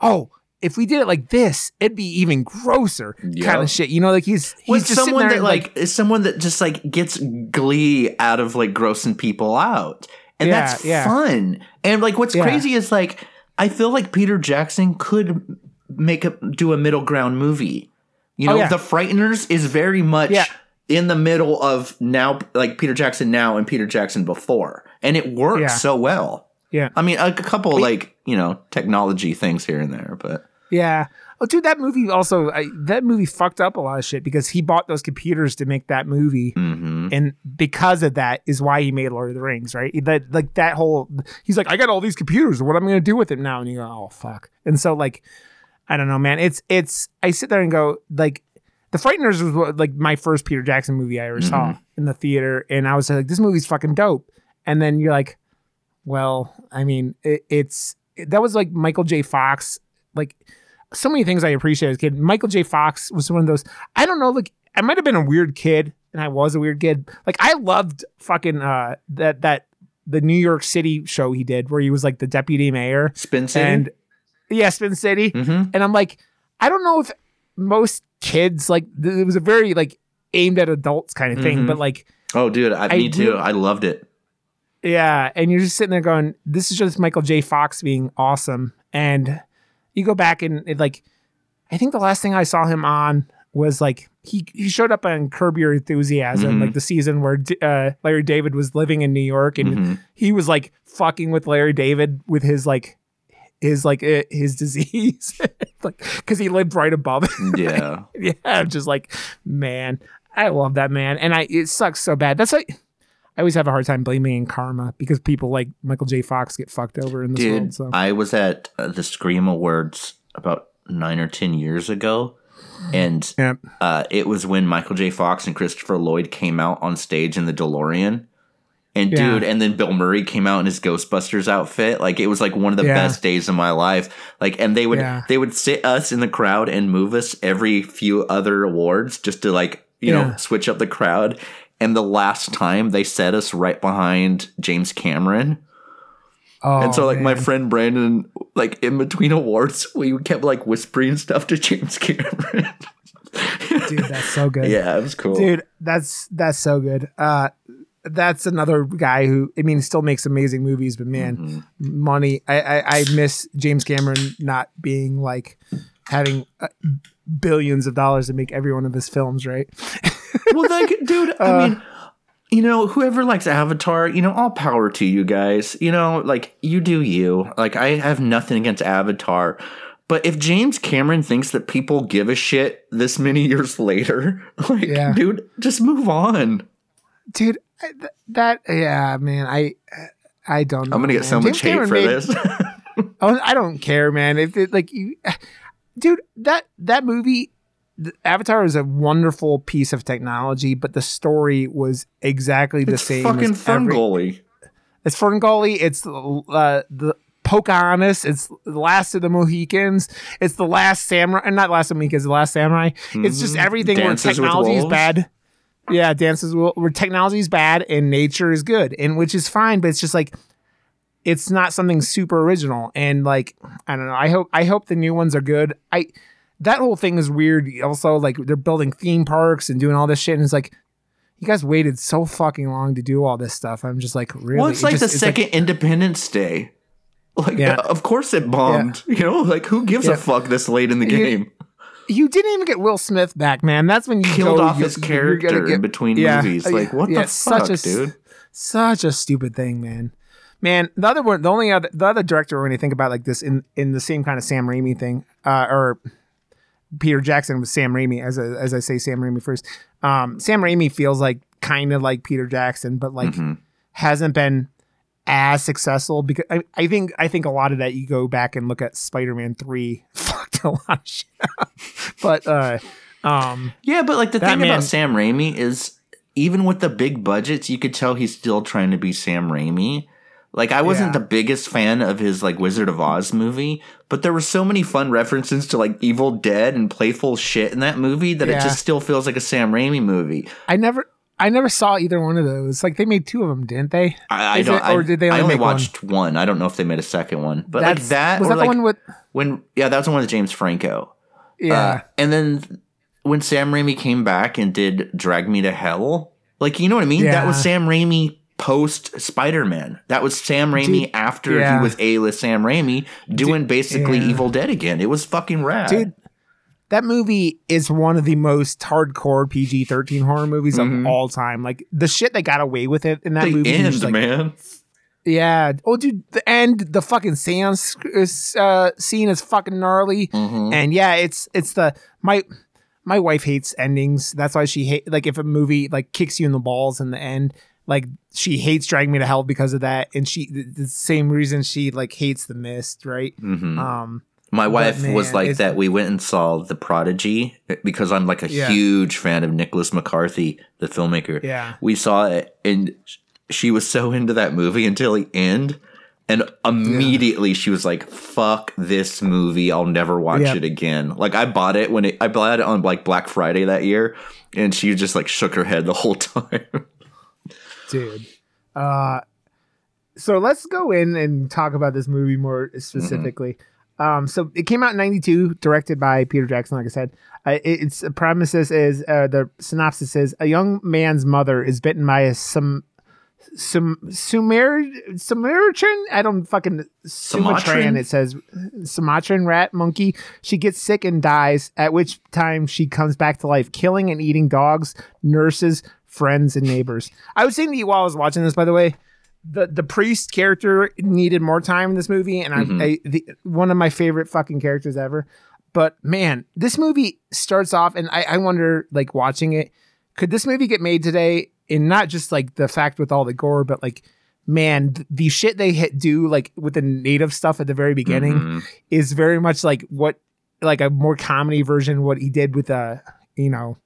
oh if we did it like this it'd be even grosser kind of shit you know like he's he's just someone that and, like, is someone that just like gets glee out of like grossing people out, and Yeah, that's yeah. fun. And like, what's Yeah. crazy is like, I feel like Peter Jackson could make a do a middle ground movie. You oh, know, Oh. The Frighteners is very much in the middle of now, like Peter Jackson now and Peter Jackson before, and it works so well. yeah I mean, a, couple like you know technology things here and there, but yeah oh dude that movie also I, that movie fucked up a lot of shit because he bought those computers to make that movie mhm. and because of that is why he made Lord of the Rings, right? That like that whole he's like, I got all these computers. What am I gonna do with them now? And you go, oh fuck. And so like, I don't know, man. It's it's I sit there and go like, The Frighteners was what, like my first Peter Jackson movie I ever saw in the theater, and I was like, this movie's fucking dope. And then you're like, well, I mean, it, it's that was like Michael J. Fox, like so many things I appreciate as a kid. Michael J. Fox was one of those. I don't know, like I might have been a weird kid, and I was a weird kid. Like I loved fucking uh that that the New York City show he did where he was like the deputy mayor Spin City. and yeah, Spin City. Mhm. And I'm like, I don't know if most kids like th- it was a very like aimed at adults kind of thing, Mhm. but like oh, dude, I, I me too. really- I loved it. Yeah, and you're just sitting there going, "This is just Michael J. Fox being awesome." And you go back and it, like, I think the last thing I saw him on was like he he showed up on Curb Your Enthusiasm, Mhm. like the season where uh, Larry David was living in New York, and Mhm. he was like fucking with Larry David with his like his like uh, his disease, like because he lived right above it. Yeah. yeah, I'm just like, man, I love that man, and I it sucks so bad. That's like I always have a hard time blaming karma because people like Michael J. Fox get fucked over in this Dude, world. So I was at uh, the Scream Awards about nine or ten years ago, and yeah, uh, it was when Michael J. Fox and Christopher Lloyd came out on stage in the DeLorean. And Yeah. dude, and then Bill Murray came out in his Ghostbusters outfit. Like it was like one of the Yeah. best days of my life. Like, and they would Yeah. they would sit us in the crowd and move us every few other awards just to like you know switch up the crowd. And the last time they set us right behind James Cameron. oh, And so like my friend Brandon, like in between awards, we kept like whispering stuff to James Cameron. dude, that's so good. yeah, it was cool. dude, that's that's so good. Uh, that's another guy who I mean still makes amazing movies, but man, Mm-hmm. money. I, I I miss James Cameron not being like having uh, billions of dollars to make every one of his films, right? well, like, dude, Uh, I mean, you know, whoever likes Avatar, you know, all power to you guys. You know, like you do you. Like I have nothing against Avatar. But if James Cameron thinks that people give a shit this many years later, like, Yeah. dude, just move on. Dude, that yeah, man, I I don't. I'm gonna get man. so much James hate Cameron for made- this. Oh, I don't care, man. If it, like you, dude, that that movie, Avatar is a wonderful piece of technology, but the story was exactly the it's same. fucking as every-. It's Ferngully. It's uh, the Pocahontas. It's the Last of the Mohicans. It's the Last Samurai. and Not Last of the Mohicans. The Last Samurai. It's just Mhm. everything Dances where technology is bad. Yeah, dances where technology is bad and nature is good, and which is fine. But it's just like it's not something super original. And like, I don't know. I hope I hope the new ones are good. I that whole thing is weird. Also, like they're building theme parks and doing all this shit, and it's like. You guys waited so fucking long to do all this stuff. I'm just like, really? Well, it's It like just- the it's second Independence Day. Like, Yeah. of course it bombed. You know, like who gives Yeah. a fuck this late in the You- game? you didn't even get Will Smith back, man. That's when you Killed go, off his character get- in between Yeah. movies. Like, what Yeah, the it's such fuck, a dude? Such a stupid thing, man. Man, the other one, the only other, the other director when you think about like this in in the same kind of Sam Raimi thing, uh, or Peter Jackson with Sam Raimi, as I, as I say Sam Raimi first. Um, Sam Raimi feels like kind of like Peter Jackson, but like Mm-hmm. hasn't been as successful because I, I think I think a lot of that you go back and look at Spider Man three fucked a lot of shit up. but uh, um, Yeah, but like the thing man- about Sam Raimi is even with the big budgets, you could tell he's still trying to be Sam Raimi. Like I wasn't Yeah. the biggest fan of his like Wizard of Oz movie, but there were so many fun references to like Evil Dead and playful shit in that movie that Yeah. it just still feels like a Sam Raimi movie. I never I never saw either one of those. Like they made two of them, didn't they? I, I don't. it- or did they I only only make one? watched one? I don't know if they made a second one, but like That's- that was that like the one with when yeah, that was the one with James Franco. yeah. Uh, and then when Sam Raimi came back and did Drag Me to Hell, like you know what I mean? That was Sam Raimi post Spider Man. That was Sam Raimi Dude, after yeah. he was A list Sam Raimi doing basically yeah. Evil Dead again. It was fucking rad. Dude, that movie is one of the most hardcore PG thirteen horror movies of all time. Like the shit they got away with it in that the movie. end, just like, man. Yeah. Oh, dude, the end, the fucking seance uh, scene is fucking gnarly. Mhm. And yeah, it's it's the my my wife hates endings. That's why she hate like if a movie like kicks you in the balls in the end. Like she hates dragging Me to Hell because of that, and she the, the same reason she like hates The Mist, right? Mhm. Um, My wife was like that. We went and saw The Prodigy because I'm like a Yeah. huge fan of Nicholas McCarthy, the filmmaker. Yeah. We saw it and she was so into that movie until the end. And immediately she was like, fuck this movie. I'll never watch Yep. it again. Like I bought it when it, I bought it on like Black Friday that year. And she just like shook her head the whole time. Dude. Uh, so let's go in and talk about this movie more specifically. Um, so it came out in '92, directed by Peter Jackson. Like I said, uh, it, its premises is uh, the synopsis is a young man's mother is bitten by a some some Sumer Sumatran. I don't fucking. Sumatran? It says Sumatran rat monkey. She gets sick and dies. At which time she comes back to life, killing and eating dogs, nurses, friends, and neighbors. I was saying to you while I was watching this, by the way, the the priest character needed more time in this movie, and I, I the, one of my favorite fucking characters ever. But man, this movie starts off, and I, I wonder, like watching it, could this movie get made today? And not just like the fact with all the gore, but like, man, th- the shit they hit do like with the native stuff at the very beginning Mhm. is very much like what, like a more comedy version what he did with uh, you know,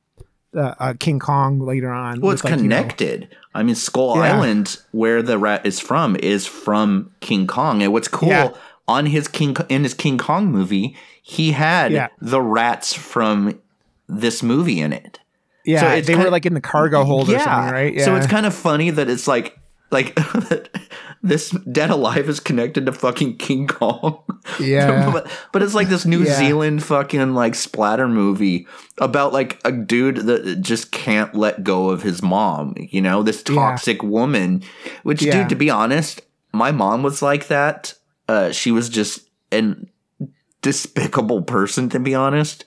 uh, uh, King Kong later on. Well, it's like, you know- connected. I mean, Skull Yeah. Island, where the rat is from, is from King Kong. And what's cool Yeah. on his King in his King Kong movie, he had Yeah. the rats from this movie in it. Yeah, So they were like in the cargo hold or something, right? Yeah. So it's kind of funny that it's like like this Dead Alive is connected to fucking King Kong. Yeah. but, but it's like this New Yeah. Zealand fucking like splatter movie about like a dude that just can't let go of his mom, you know, this Yeah. toxic woman. Which Yeah. dude, to be honest, my mom was like that. Uh she was just an despicable person to be honest.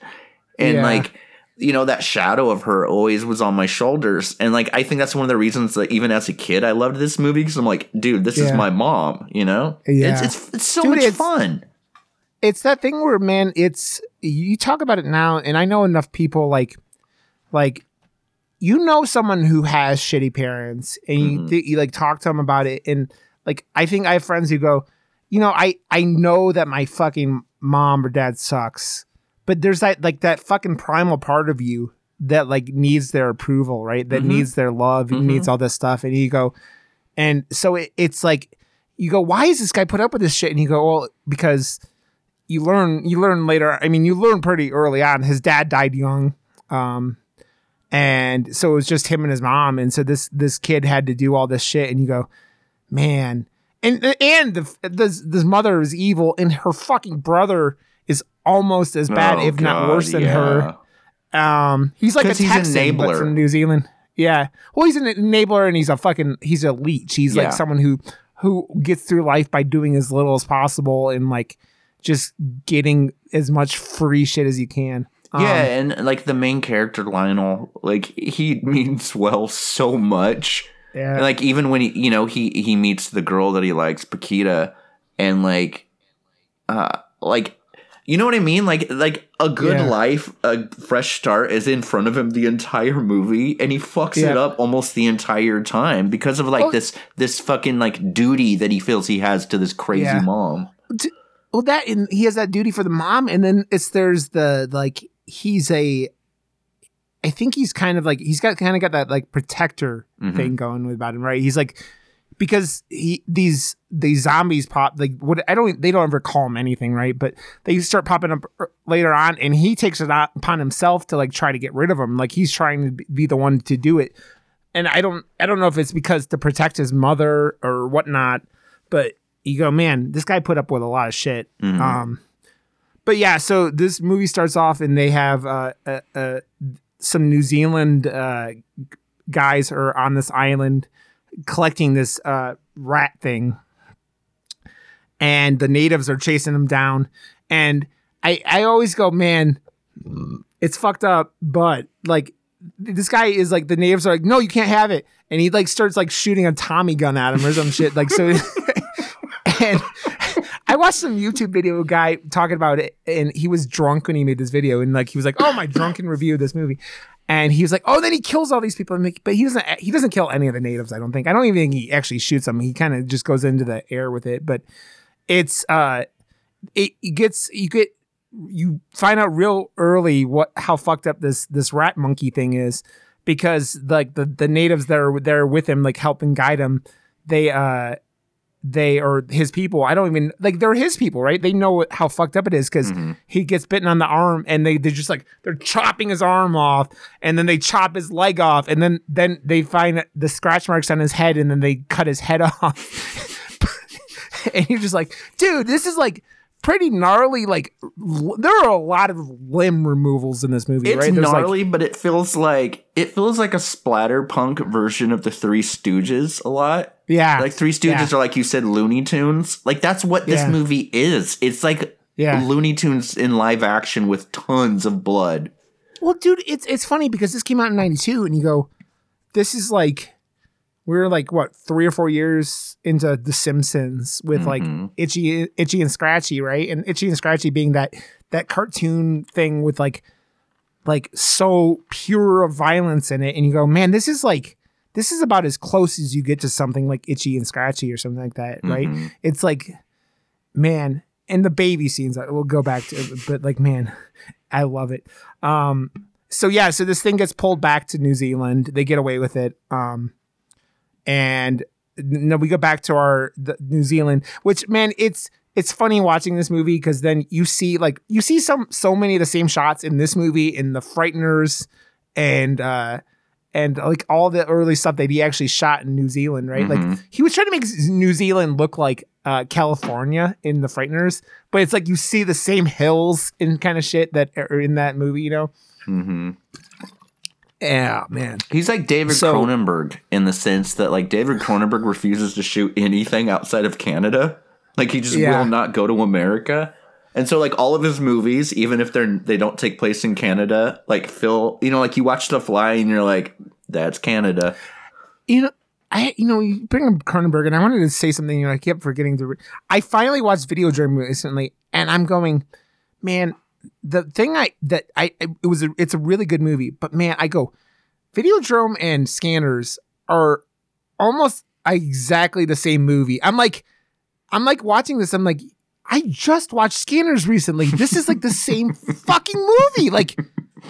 And Yeah. like you know that shadow of her always was on my shoulders and like i think that's one of the reasons that even as a kid i loved this movie because i'm like dude this is my mom you know Yeah. it's, it's, it's so Dude, much it's- fun it's that thing where man it's you talk about it now and i know enough people like like you know someone who has shitty parents and you, Mm-hmm. th- you like talk to them about it and like i think i have friends who go you know i i know that my fucking mom or dad sucks but there's that like that fucking primal part of you that like needs their approval right that Mhm. needs their love Mhm. needs all this stuff and you go and so it, it's like you go why is this guy put up with this shit and you go well because you learn you learn later i mean you learn pretty early on his dad died young um and so it was just him and his mom and so this this kid had to do all this shit and you go man and and the, this this mother is evil, and her fucking brother almost as bad, Oh, if not worse than her. Um, he's like a he's an Texan, but enabler. from New Zealand. Yeah, well, he's an enabler, and he's a fucking he's a leech. He's Yeah. like someone who who gets through life by doing as little as possible and like just getting as much free shit as you can. Um, Yeah, and like the main character Lionel, like he means well so much. yeah, And, like even when he, you know, he he meets the girl that he likes, Paquita, and like, uh, like, you know what I mean? Like, like a good Yeah. life, a fresh start is in front of him the entire movie, and he fucks it up almost the entire time because of like Oh. this this fucking like duty that he feels he has to this crazy Yeah. mom. well that and he has that duty for the mom and then it's there's the like he's a i think he's kind of like he's got kind of got that like protector Mhm. thing going with about him right he's like because he these these zombies pop like what i don't they don't ever call him anything right? But they start popping up er- later on and he takes it upon himself to like try to get rid of them like he's trying to be the one to do it. And i don't i don't know if it's because to protect his mother or whatnot but you go man this guy put up with a lot of shit. Mhm. um but yeah so this movie starts off and they have uh, uh, uh some new zealand uh guys are on this island collecting this uh rat thing. And the natives are chasing him down. And i i always go man it's fucked up but like this guy is like the natives are like no you can't have it and he like starts like shooting a tommy gun at him or some shit like so and I watched some YouTube video guy talking about it, and he was drunk when he made this video, and like he was like, "Oh, my drunken review of this movie," and he was like, "Oh, then he kills all these people," and like, but he doesn't. He doesn't kill any of the natives. I don't think. I don't even think he actually shoots them. He kind of just goes into the air with it, but it's uh, it, it gets you get you find out real early what how fucked up this this rat monkey thing is because like the the natives that are there with him like helping guide him they uh they are his people. I don't even like they're his people right? They know how fucked up it is because Mhm. he gets bitten on the arm and they they're just like they're chopping his arm off and then they chop his leg off and then then they find the scratch marks on his head and then they cut his head off. And you're just like dude this is like pretty gnarly like l- there are a lot of limb removals in this movie It's right There's, like- gnarly, but it feels like it feels like a splatterpunk version of the Three Stooges a lot. yeah Like Three Stooges Yeah. are like you said, Looney Tunes. Like that's what this Yeah. movie is. It's like Yeah. Looney Tunes in live action with tons of blood. Well, dude, it's it's funny because this came out in '92, and you go, "This is like we're like what three or four years into The Simpsons with Mhm. like Itchy, Itchy and Scratchy, right? And Itchy and Scratchy being that that cartoon thing with like like so pure of violence in it, and you go, man, this is like this is about as close as you get to something like Itchy and Scratchy or something like that, right? Mhm. It's like, man, and the baby scenes. I- We'll go back to, but like, man, I love it. Um, so yeah, so this thing gets pulled back to New Zealand. They get away with it. Um, and no, we go back to our the New Zealand, which man, it's it's funny watching this movie because then you see like you see some so many of the same shots in this movie in the Frighteners and uh and like all the early stuff that he actually shot in New Zealand, right? Like Mhm. he was trying to make New Zealand look like uh, California in the Frighteners, but it's like you see the same hills and kind of shit that are in that movie, you know? Mhm. Yeah, man. He's like David So- Cronenberg in the sense that like David Cronenberg refuses to shoot anything outside of Canada. Like he just Yeah. will not go to America. And so like all of his movies, even if they're they don't take place in Canada, like Phil, you know, like you watch The Fly and you're like, that's Canada. You know, I you know you bring up Cronenberg, and I wanted to say something. You know, I kept forgetting to. Re- I finally watched Video Videodrome recently, and I'm going, man. The thing I that I it was a, it's a really good movie, but man, I go, Videodrome and Scanners are almost exactly the same movie. I'm like, I'm like watching this. I'm like, I just watched Scanners recently. This is like the same fucking movie, like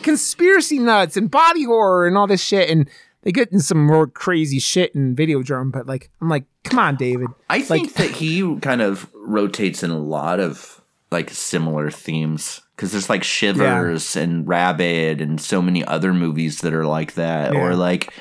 conspiracy nuts and body horror and all this shit. And they get in some more crazy shit in Videodrome, but like, I'm like, come on, David. I Like- think that he kind of rotates in a lot of like similar themes because there's like Shivers and Rabid and so many other movies that are like that, Yeah. or like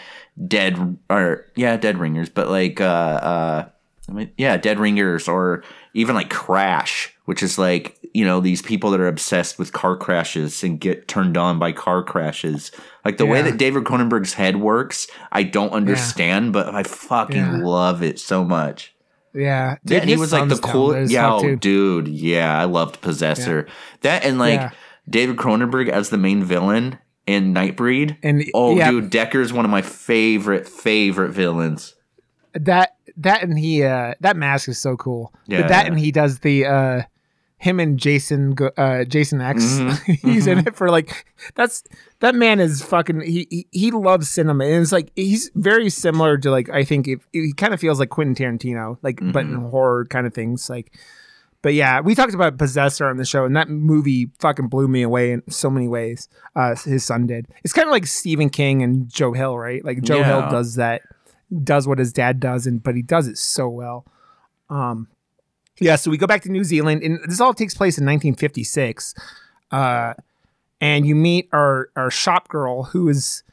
Dead or yeah, Dead Ringers, but like uh uh I mean, yeah, Dead Ringers or even like Crash, which is like, you know, these people that are obsessed with car crashes and get turned on by car crashes. Like the way that David Cronenberg's head works, I don't understand, but I fucking Yeah. love it so much. Yeah, That and he was like the son's down cool. as Yeah, oh, dude. Yeah, I loved Possessor. That and like Yeah. David Cronenberg as the main villain in Nightbreed. And oh, yeah, dude, Decker's one of my favorite favorite villains. that that and he uh that mask is so cool. Yeah. But that and he does the uh him and Jason uh Jason X. Mhm. he's in it for like that's that man is fucking he he, he loves cinema and it's like he's very similar to like I think if he kind of feels like Quentin Tarantino like but in horror kind of things like but yeah, we talked about Possessor on the show, and that movie fucking blew me away in so many ways. Uh, his son did. It's kind of like Stephen King and Joe Hill, right? Like Joe Yeah. Hill does that, does what his dad does, and but he does it so well. Um, yeah. So we go back to New Zealand, and this all takes place in 1956. Uh, and you meet our our shop girl, who is,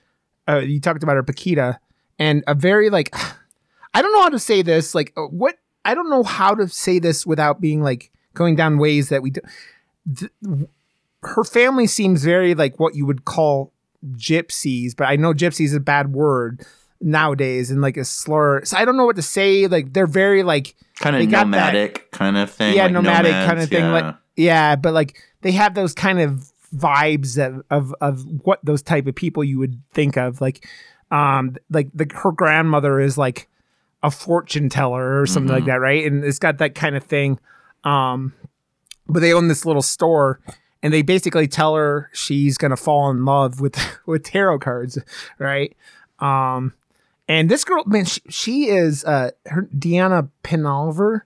uh, you talked about her, Paquita, and a very like, I don't know how to say this. Like, uh, what I don't know how to say this without being like going down ways that we do. Th- her family seems very like what you would call gypsies, but I know gypsies is a bad word nowadays and like a slur. So I don't know what to say. Like they're very like Kind of got that- nomadic kind of thing. yeah, like nomadic nomads, kind of thing. yeah. Like yeah, but like they have those kind of vibes of, of of what those type of people you would think of. Like um like the her grandmother is like a fortune teller or something like Mhm. that, right? And it's got that kind of thing. Um but they own this little store and they basically tell her she's gonna fall in love with with tarot cards, right? Um and this girl, man, she, she is uh her Diana Peñalver.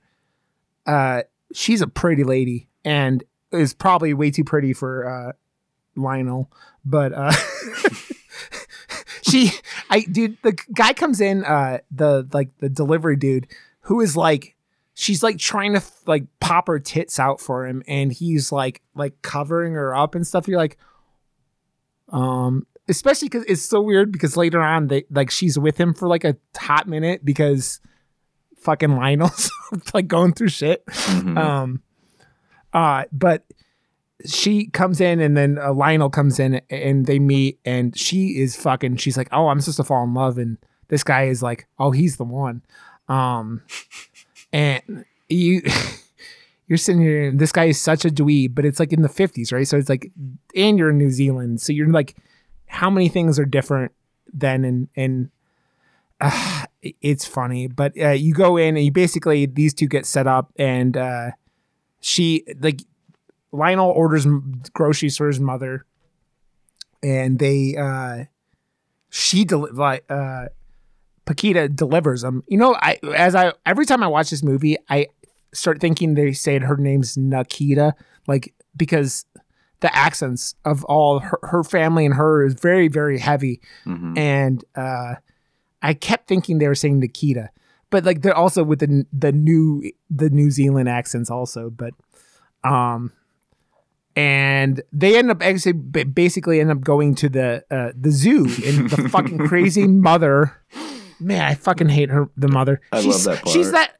Uh she's a pretty lady and is probably way too pretty for uh Lionel, but uh she I dude the guy comes in uh the like the delivery dude who is like she's like trying to like pop her tits out for him and he's like like covering her up and stuff you're like um especially because it's so weird because later on they like she's with him for like a hot minute because fucking Lionel's like going through shit Mhm. um uh but she comes in and then uh, Lionel comes in and they meet and she is fucking she's like oh I'm supposed to fall in love. And this guy is like oh he's the one. Um and you you're sitting here and this guy is such a dweeb but it's like in the 50s right? So it's like and you're in New Zealand so you're like how many things are different then and and uh, it's funny but uh, you go in and you basically these two get set up and uh she like Lionel orders groceries for his mother, and they uh she deli- like uh Paquita delivers them. You know, I as I every time I watch this movie, I start thinking they said her name's Nakita, like because the accents of all her, her family and her is very very heavy, Mhm. and uh I kept thinking they were saying Nikita, but like they're also with the the new the New Zealand accents also, but um and they end up actually basically end up going to the uh, the zoo and the fucking crazy mother man i fucking hate her the mother I love she's, that part. she's that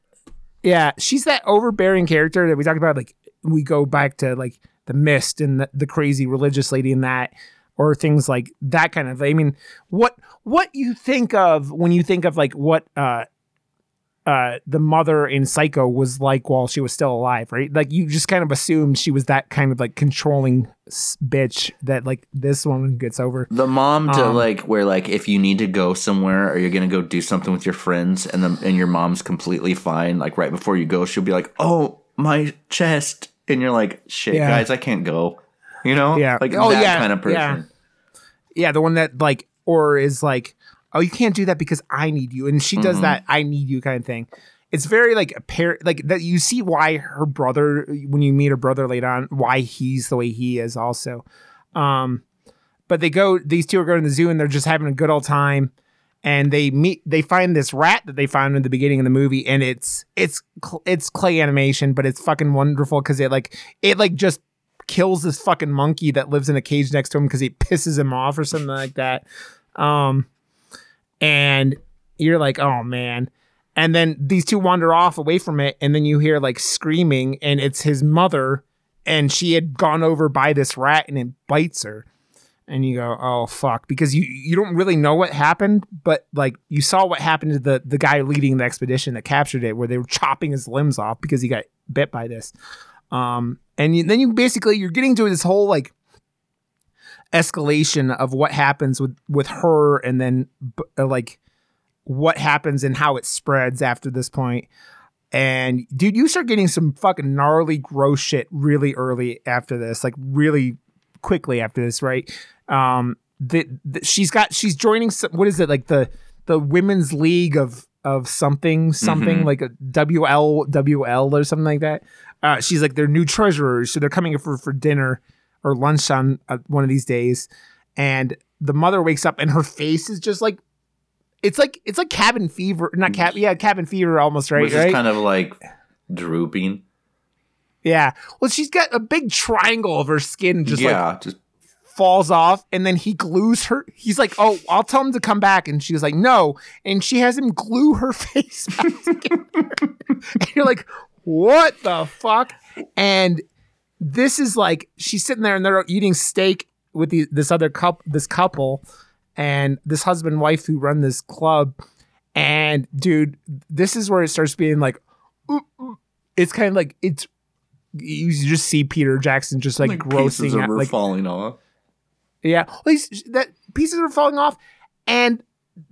yeah she's that overbearing character that we talked about like we go back to like the mist and the, the crazy religious lady in that or things like that kind of i mean what what you think of when you think of like what uh uh the mother in psycho was like while she was still alive right like you just kind of assumed she was that kind of like controlling bitch that like this woman gets over The mom to Um, like where like if you need to go somewhere or you're gonna go do something with your friends and the and your mom's completely fine, like right before you go, she'll be like, "Oh, my chest," and you're like, "Shit, Yeah. guys, I can't go." You know, Yeah. like Oh, that yeah, kind of person. yeah. yeah the one that like or is like oh you can't do that because i need you. And she does Mhm. that i need you kind of thing. It's very like a pair like that you see why her brother when you meet her brother later on why he's the way he is also. Um but they go these two are going to the zoo and they're just having a good old time. And they meet they find this rat that they found in the beginning of the movie. And it's it's it's clay animation but it's fucking wonderful because it like it like just kills this fucking monkey that lives in a cage next to him because he pisses him off or something like that. Um and you're like oh man. And then these two wander off away from it and then you hear like screaming and it's his mother and she had gone over by this rat and it bites her. And you go oh fuck because you you don't really know what happened but like you saw what happened to the the guy leading the expedition that captured it where they were chopping his limbs off because he got bit by this. Um and you, then you basically you're getting to this whole like escalation of what happens with with her and then b- uh, like what happens and how it spreads after this point. And dude you start getting some fucking gnarly gross shit really early after this like really quickly after this right? Um the, the she's got she's joining some, what is it like the the women's league of of something something Mhm. like a WL WL or something like that. Uh she's like their new treasurers so they're coming for for dinner or lunch on uh, one of these days and the mother wakes up and her face is just like it's like it's like cabin fever not cab yeah cabin fever almost right which is right? kind of like drooping. yeah. Well she's got a big triangle of her skin just like yeah, just falls off and then he glues her he's like oh i'll tell him to come back and she's like no and she has him glue her face and you're like what the fuck? And this is like she's sitting there and they're eating steak with the, this other couple this couple and this husband and wife who run this club and dude this is where it starts being like ooh, ooh. it's kind of like it's you just see peter jackson just like, pieces grossing out like falling off. yeah, well, that pieces are falling off, and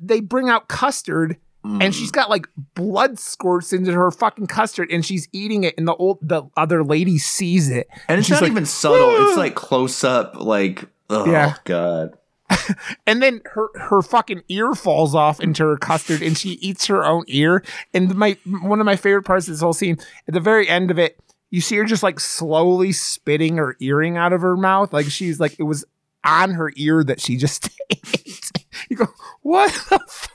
they bring out custard, and Mm. she's got like blood squirts into her fucking custard, and she's eating it, and the old the other lady sees it, and it's not like, even subtle. It's like close up, like oh Yeah. god. and then her her fucking ear falls off into her custard, and she eats her own ear. And my one of my favorite parts of this whole scene at the very end of it, you see her just like slowly spitting her earring out of her mouth, like she's like it was on her ear that she just ate. you go, what the fuck?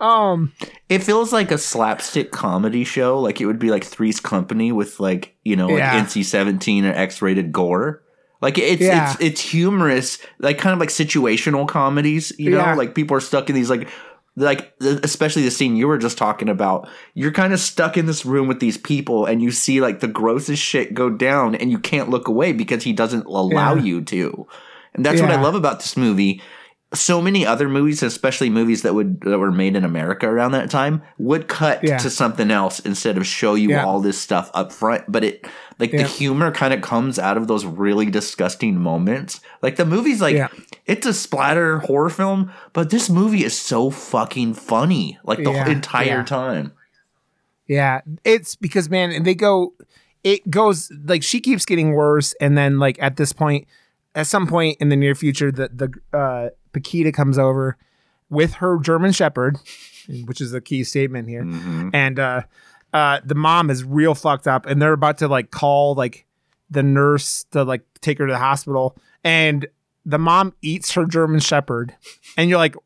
Um. It feels like a slapstick comedy show. Like it would be like Three's Company with like you know like Yeah. NC seventeen or X rated gore. Like it's Yeah. it's it's humorous, like kind of like situational comedies. You know, Yeah. like people are stuck in these like like especially the scene you were just talking about. You're kind of stuck in this room with these people, and you see like the grossest shit go down, and you can't look away because he doesn't allow Yeah. you to. And that's what I love about this movie so many other movies, especially movies that would that were made in America around that time, would cut Yeah. to something else instead of show you Yeah. all this stuff up front. But it like the humor kind of comes out of those really disgusting moments. Like the movie's like Yeah. it's a splatter horror film, but this movie is so fucking funny like the Yeah. whole entire Yeah. time. Yeah, it's because man, and they go, it goes like she keeps getting worse, and then like at this point, at some point in the near future, the the uh, Paquita comes over with her German Shepherd, which is a key statement here, Mhm. and uh, uh, the mom is real fucked up, and they're about to like call like the nurse to like take her to the hospital, and the mom eats her German Shepherd, and you're like,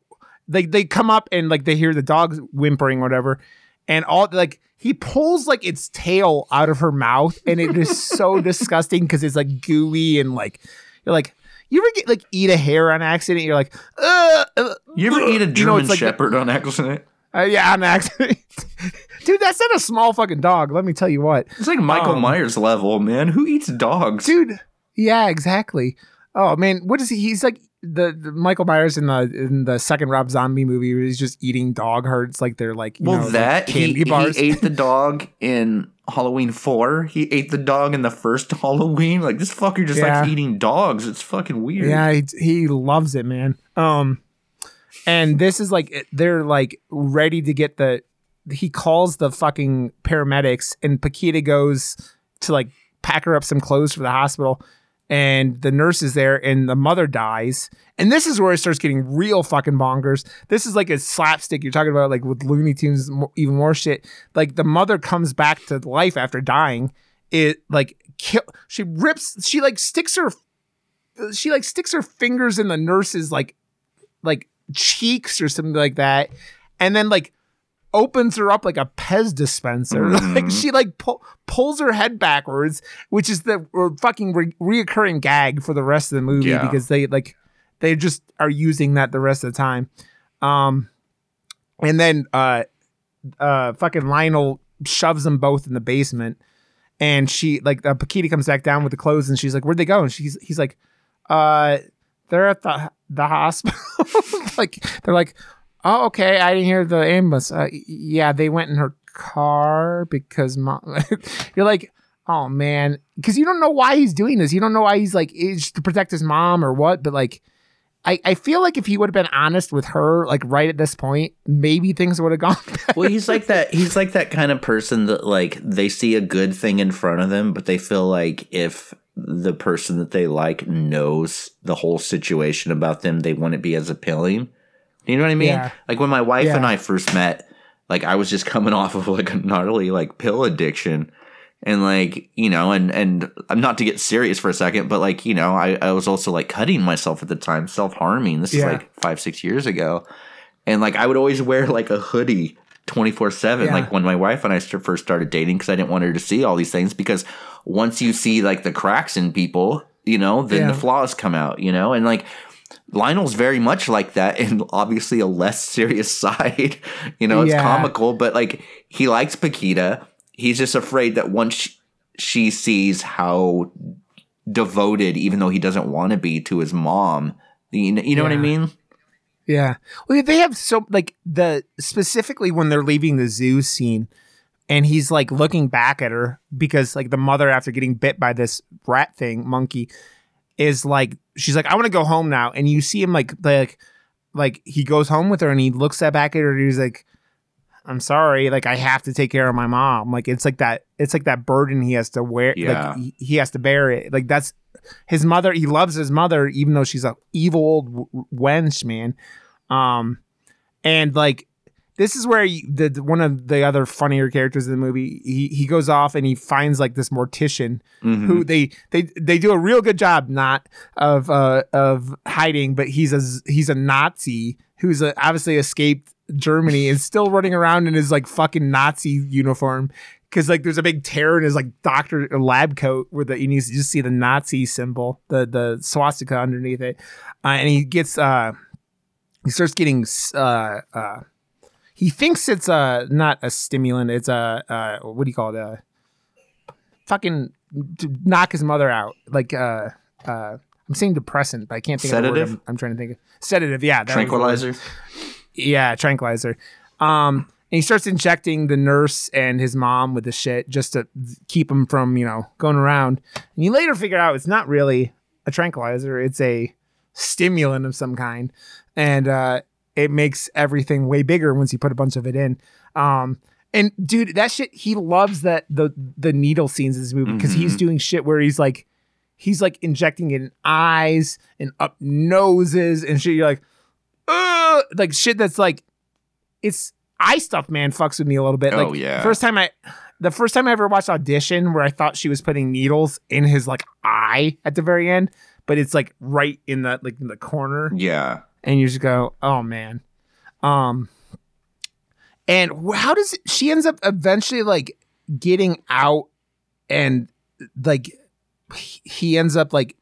they they come up and like they hear the dog whimpering, whatever, and all like he pulls like its tail out of her mouth, and it is so disgusting because it's like gooey and like you're like. You ever get like eat a hair on accident? You're like, uh, uh, You ever eat a you German know, like the- Shepherd on accident? uh, yeah, on accident. Dude, that's not a small fucking dog. Let me tell you what. It's like Michael Um, Myers level, man. Who eats dogs? Dude, yeah, exactly. Oh man, what is he? He's like the, the Michael Myers in the in the second Rob Zombie movie where he's just eating dog hearts like they're like you Well, know, like that he, candy he bars. ate the dog in Halloween four. He ate the dog in the first Halloween. Like this fucker just Yeah. likes eating dogs. It's fucking weird. Yeah, he, he loves it, man. Um, and this is like they're like ready to get the. He calls the fucking paramedics, and Paquita goes to like pack her up some clothes for the hospital, and the nurse is there, and the mother dies, and this is where it starts getting real fucking bonkers. This is like a slapstick you're talking about, like with Looney Tunes, even more shit. Like the mother comes back to life after dying. It like kill. She rips. She like sticks her she like sticks her fingers in the nurse's like like cheeks or something like that and then like opens her up like a Pez dispenser like Mhm. she like pu- pulls her head backwards which is the fucking re- reoccurring gag for the rest of the movie Yeah. because they like they just are using that the rest of the time um and then uh uh fucking Lionel shoves them both in the basement, and she like uh, Paquita comes back down with the clothes, and she's like, "Where'd they go?" And she's he's like, "Uh, they're at the the hospital." like they're like, "Oh, okay, I didn't hear the ambulance." Uh, yeah, they went in her car because mom. You're like. Oh man, because you don't know why he's doing this. You don't know why he's like it's to protect his mom or what. But like, I, I feel like if he would have been honest with her, like right at this point, maybe things would have gone. Better. well, he's like that. He's like that kind of person that like they see a good thing in front of them, but they feel like if the person that they like knows the whole situation about them, they wouldn't be as appealing. You know what I mean? Yeah. Like when my wife Yeah. and I first met, like I was just coming off of like a gnarly like pill addiction. And like, you know, and and I'm not to get serious for a second, but like, you know, I, I was also like cutting myself at the time, self harming. This is like five, six years ago. And like I would always wear like a hoodie 24 7 Yeah. like when my wife and i first started dating because i didn't want her to see all these things because once you see like the cracks in people you know then the flaws come out you know and like lionel's very much like that and obviously a less serious side you know it's Yeah. comical but like he likes paquita he's just afraid that once she, she sees how devoted even though he doesn't want to be to his mom you know, you know what i mean Yeah. Well, they have so like the specifically when they're leaving the zoo scene and he's like looking back at her because like the mother after getting bit by this rat thing, monkey, is like she's like, I want to go home now. And you see him like like like he goes home with her and he looks at back at her and he's like, I'm sorry, like I have to take care of my mom. Like it's like that it's like that burden he has to wear Yeah. like he, has to bear it. Like that's his mother, he loves his mother even though she's a evil old w- wench, man. Um and like this is where the one of the other funnier characters in the movie he he goes off and he finds like this mortician Mhm. who they they they do a real good job not of uh of hiding but he's a he's a nazi who's a, obviously escaped germany and still running around in his like fucking nazi uniform because like there's a big tear in his like doctor lab coat where the you need to just see the nazi symbol the the swastika underneath it uh, and he gets uh he starts getting uh uh he thinks it's uh not a stimulant it's a uh what do you call it uh fucking to knock his mother out like uh uh i'm saying depressant but i can't think of the Sedative? word I'm, I'm trying to think of. Sedative yeah tranquilizer? Yeah tranquilizer. Um and he starts injecting the nurse and his mom with the shit just to keep him from you know going around. And you later figure out it's not really a tranquilizer it's a stimulant of some kind. And uh it makes everything way bigger once you put a bunch of it in. Um and dude that shit he loves that the the needle scenes in this movie because he's doing shit where he's like he's like injecting it in eyes and up noses and shit. You're like uh like shit that's like it's eye stuff man fucks with me a little bit. Oh, like yeah. first time i the first time i ever watched audition where i thought she was putting needles in his like eye at the very end but it's like right in the like in the corner. Yeah and you just go, "Oh man." Um and how does she ends up eventually like getting out and like he- ends up like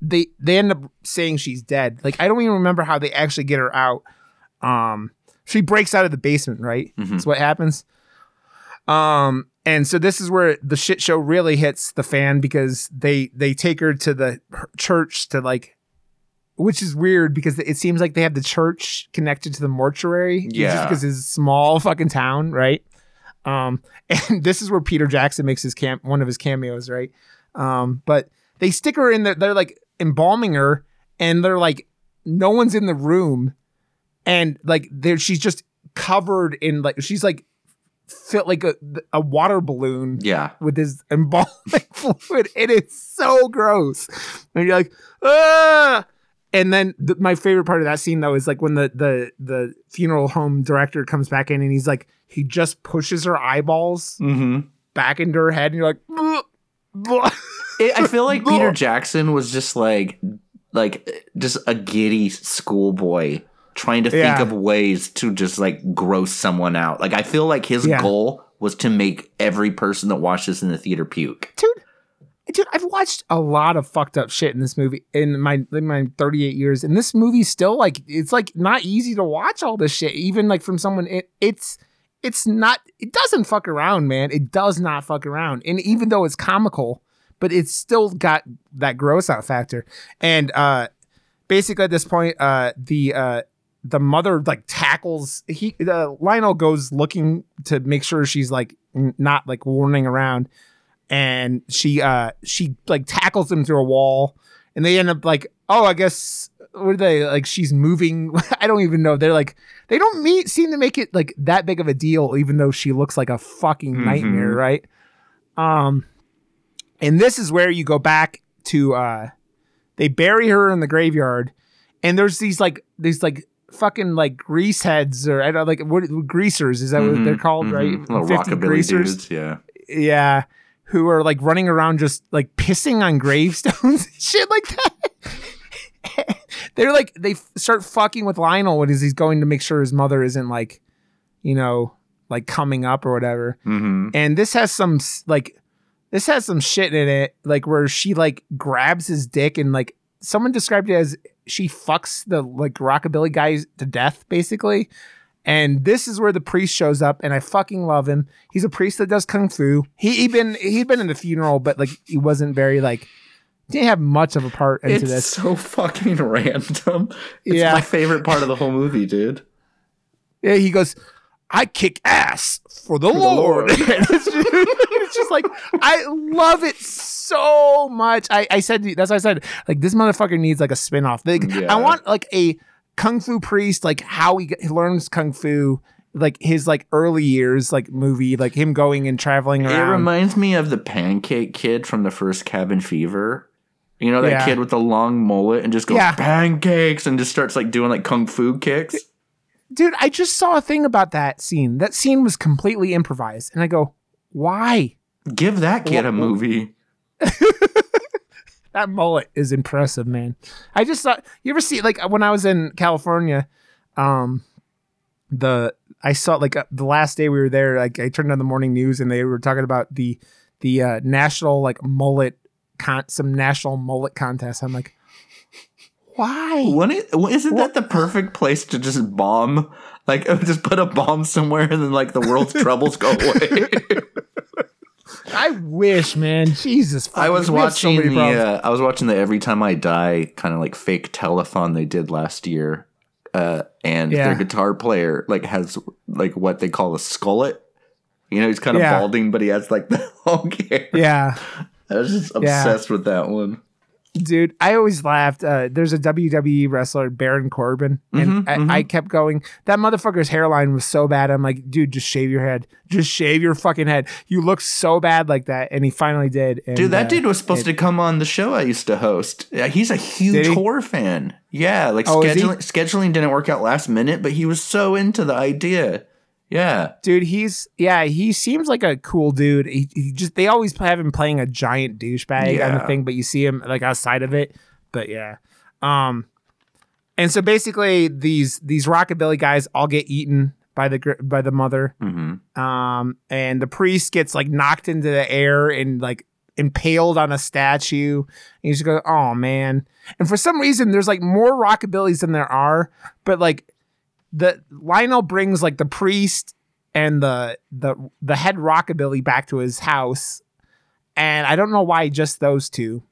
they they end up saying she's dead. Like I don't even remember how they actually get her out. Um she breaks out of the basement, right? Mhm. That's what happens. Um and so this is where the shit show really hits the fan because they they take her to the church to like which is weird because it seems like they have the church connected to the mortuary. Just Yeah. because it's a small fucking town, right? Um, and this is where Peter Jackson makes his camp one of his cameos, right? Um, but they stick her in there, they're like embalming her, and they're like, no one's in the room, and like there she's just covered in like she's like fit like a a water balloon yeah with this embalming fluid. It is so gross. And you're like, ah. And then the, my favorite part of that scene though is like when the the the funeral home director comes back in and he's like he just pushes her eyeballs mm-hmm back into her head and you're like, "Bleh, bleh." It, I feel like Peter Jackson was just like like just a giddy schoolboy trying to think Yeah. of ways to just like gross someone out. Like I feel like his Yeah. goal was to make every person that watched this in the theater puke. dude. Dude, I've watched a lot of fucked up shit in this movie in my in my 38 years, and this movie still like it's like not easy to watch all this shit, even like from someone. It, it's it's not it doesn't fuck around, man. It does not fuck around. And even though it's comical, but it's still got that gross out factor. And uh basically at this point, uh the uh the mother like tackles he the Lionel goes looking to make sure she's like n- not like warning around and she uh she like tackles him through a wall and they end up like oh I guess what are they like she's moving I don't even know. They're like they don't meet seem to make it like that big of a deal even though she looks like a fucking nightmare right? Um and this is where you go back to uh they bury her in the graveyard and there's these like these like fucking like grease heads or I don't like what greasers is that what they're called Mhm. right? Little 50 rockabilly dudes, yeah. yeah who are like running around just like pissing on gravestones and shit like that. They're like they f- start fucking with lionel when he's going to make sure his mother isn't like you know like coming up or whatever. Hmm and this has some like this has some shit in it like where she like grabs his dick and like someone described it as she fucks the like rockabilly guys to death basically and this is where the priest shows up and i fucking love him he's a priest that does kung fu he he been he'd been in the funeral but like he wasn't very like didn't have much of a part into this. It's this so fucking random. It's Yeah. my favorite part of the whole movie, dude. Yeah, he goes, I kick ass for the, Lord. Lord. it's, just, it's just like, I love it so much. I, I said, that's what I said, like, this motherfucker needs like a spin off. Like, Yeah. I want like a kung fu priest, like how he, he learns kung fu, like his like early years, like movie, like him going and traveling around. It reminds me of the pancake kid from the first Cabin Fever. You know that Yeah. kid with the long mullet and just goes Yeah. pancakes and just starts like doing like kung fu kicks. Dude, I just saw a thing about that scene. That scene was completely improvised. And I go, why? Give that kid a movie. That mullet is impressive, man. I just thought you ever see like when I was in California, um, the I saw like uh, the last day we were there, like I turned on the morning news and they were talking about the the uh, national like mullet con some national mullet contest. I'm like, why? When it, isn't that the perfect place to just bomb? Like just put a bomb somewhere and then like the world's troubles go away. I wish, man. Jesus, I was have so watching the uh, I was watching the Every Time I Die kind of like fake telethon they did last year. Uh, and Yeah. their guitar player like has like what they call a skullet. You know, he's kind of Yeah. balding, but he has like the long hair. yeah. I was just Yeah. obsessed with that one. Dude i always laughed uh, there's a wwe wrestler baron corbin and Mhm, I, mhm. I kept going that motherfucker's hairline was so bad i'm like dude just shave your head just shave your fucking head you look so bad like that and he finally did and, Dude, that uh, dude was supposed to come on the show I used to host. He's a huge he? horror fan. Yeah, like Oh, scheduling scheduling didn't work out last minute, but he was so into the idea. Yeah. dude he's yeah he seems like a cool dude. He, he just they always have him playing a giant douchebag on the Yeah. thing but you see him like outside of it. But yeah. Um and so basically these these rockabilly guys all get eaten by the by the mother. Hmm um and the priest gets like knocked into the air and like impaled on a statue. And you just go oh man. And for some reason there's like more rockabillys than there are but like the lionel brings like the priest and the the the head rockabilly back to his house. And i don't know why just those two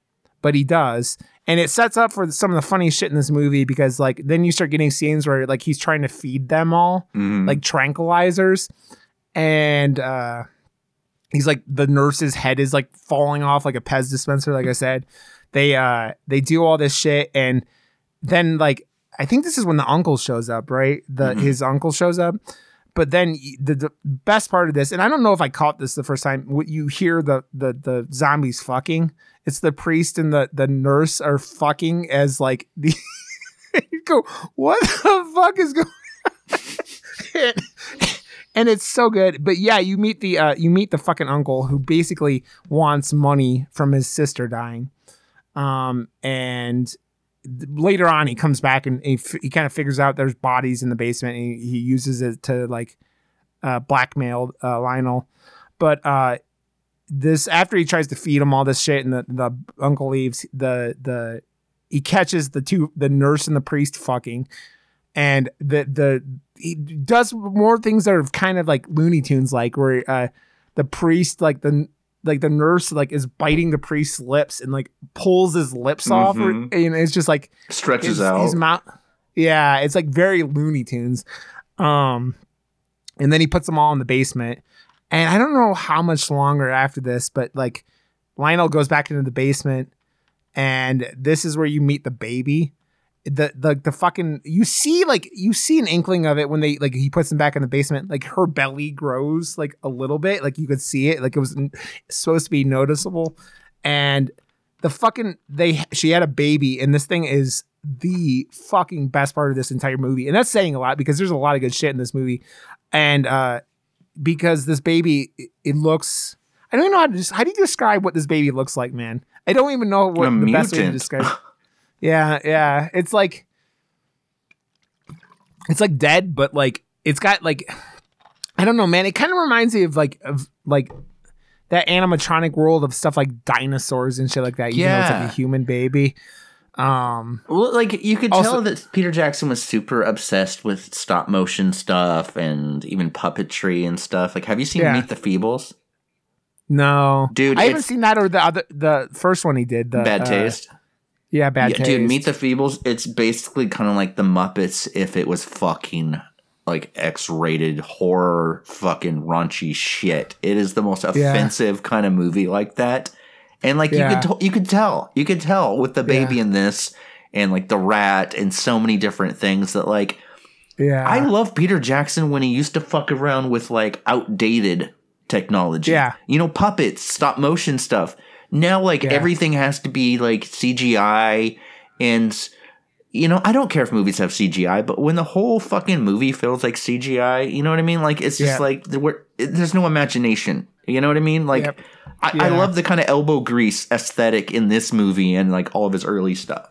but he does. And it sets up for some of the funny shit in this movie because like then you start getting scenes where like he's trying to feed them all hmm like tranquilizers. And uh he's like the nurse's head is like falling off like a Pez dispenser like I said. They uh they do all this shit and then like I think this is when the uncle shows up right the Mhm. his uncle shows up but then the, the best part of this and I don't know if I caught this the first time what you hear the the the zombies fucking it's the priest and the the nurse are fucking as like the you go what the fuck is going and, and it's so good. But yeah, you meet the uh, you meet the fucking uncle who basically wants money from his sister dying. Um, and later on, he comes back and he, f- he kind of figures out there's bodies in the basement. And he, he uses it to like uh, blackmail uh, Lionel. But uh, this after he tries to feed him all this shit, and the, the uncle leaves, the the he catches the two the nurse and the priest fucking and the the he does more things that are kind of like Looney Tunes like where uh the priest like the like the nurse like is biting the priest's lips and like pulls his lips off or, Mhm. and it's just like Stretches out. his mouth yeah it's like very Looney Tunes um and then he puts them all in the basement and I don't know how much longer after this but like Lionel goes back into the basement and this is where you meet the baby the the the fucking you see like you see an inkling of it when they like he puts them back in the basement like her belly grows like a little bit like you could see it like it was supposed to be noticeable. And the fucking they she had a baby and this thing is the fucking best part of this entire movie. And that's saying a lot because there's a lot of good shit in this movie. And uh because this baby it, looks I don't even know how to just how do you describe what this baby looks like man? I don't even know what A the best way to mutant. describe yeah, yeah. It's like it's like dead, but like it's got like I don't know, man. It kind of reminds me of like of like that animatronic world of stuff like dinosaurs and shit like that. Even though it's like a human baby. Um Well, like you could Also- tell that Peter Jackson was super obsessed with stop motion stuff and even puppetry and stuff. Like, have you seen Yeah. Meet the Feebles? no. Dude, I haven't seen that or the other the first one he did. The Bad uh, taste. Yeah, bad yeah, dude, Meet the Feebles. It's basically kind of like the Muppets if it was fucking like X-rated horror, fucking raunchy shit. It is the most Yeah. offensive kind of movie like that. And like Yeah. you could, to- you could tell, you could tell with the baby Yeah. in this, and like the rat, and so many different things that like yeah. I love Peter Jackson when he used to fuck around with like outdated technology. Yeah. You know, puppets, stop motion stuff. Now, like, Yeah. everything has to be like CGI. And, you know, I don't care if movies have CGI, but when the whole fucking movie feels like CGI, you know what I mean? Like, it's just Yeah. like, there there's no imagination. You know what I mean? Like, Yep. I, I love the kind of elbow grease aesthetic in this movie and like all of his early stuff.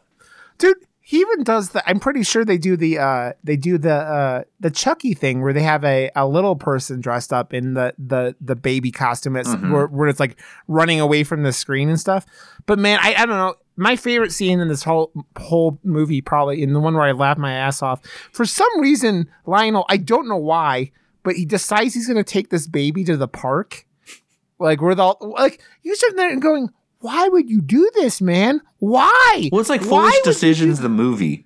dude he even does the i'm pretty sure they do the uh they do the uh the chucky thing where they have a, a little person dressed up in the the the baby costume. It's, Mhm. where, where it's like running away from the screen and stuff. But man i, I don't know. My favorite scene in this whole whole movie probably in the one where i laughed my ass off for some reason lionel i don't know why but he decides he's gonna take this baby to the park. Like we're the like you sitting there and going why would you do this man why Well, it's like Why Foolish Decisions, the movie.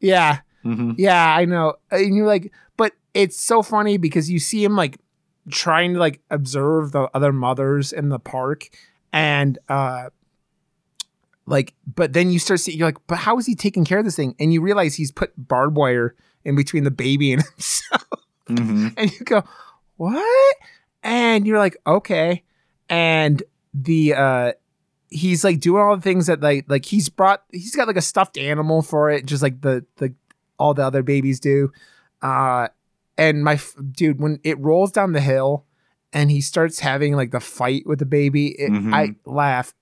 yeah hmm yeah, I know. And you're like, but it's so funny because you see him like trying to like observe the other mothers in the park and uh like but then you start seeing you're like, but how is he taking care of this thing? And you realize he's put barbed wire in between the baby and himself. hmm and you go, What? And you're like, okay. And the uh he's like doing all the things that like like he's brought he's got like a stuffed animal for it, just like the the all the other babies do. Uh and my f- dude, when it rolls down the hill and he starts having like the fight with the baby, it, Mhm. I laugh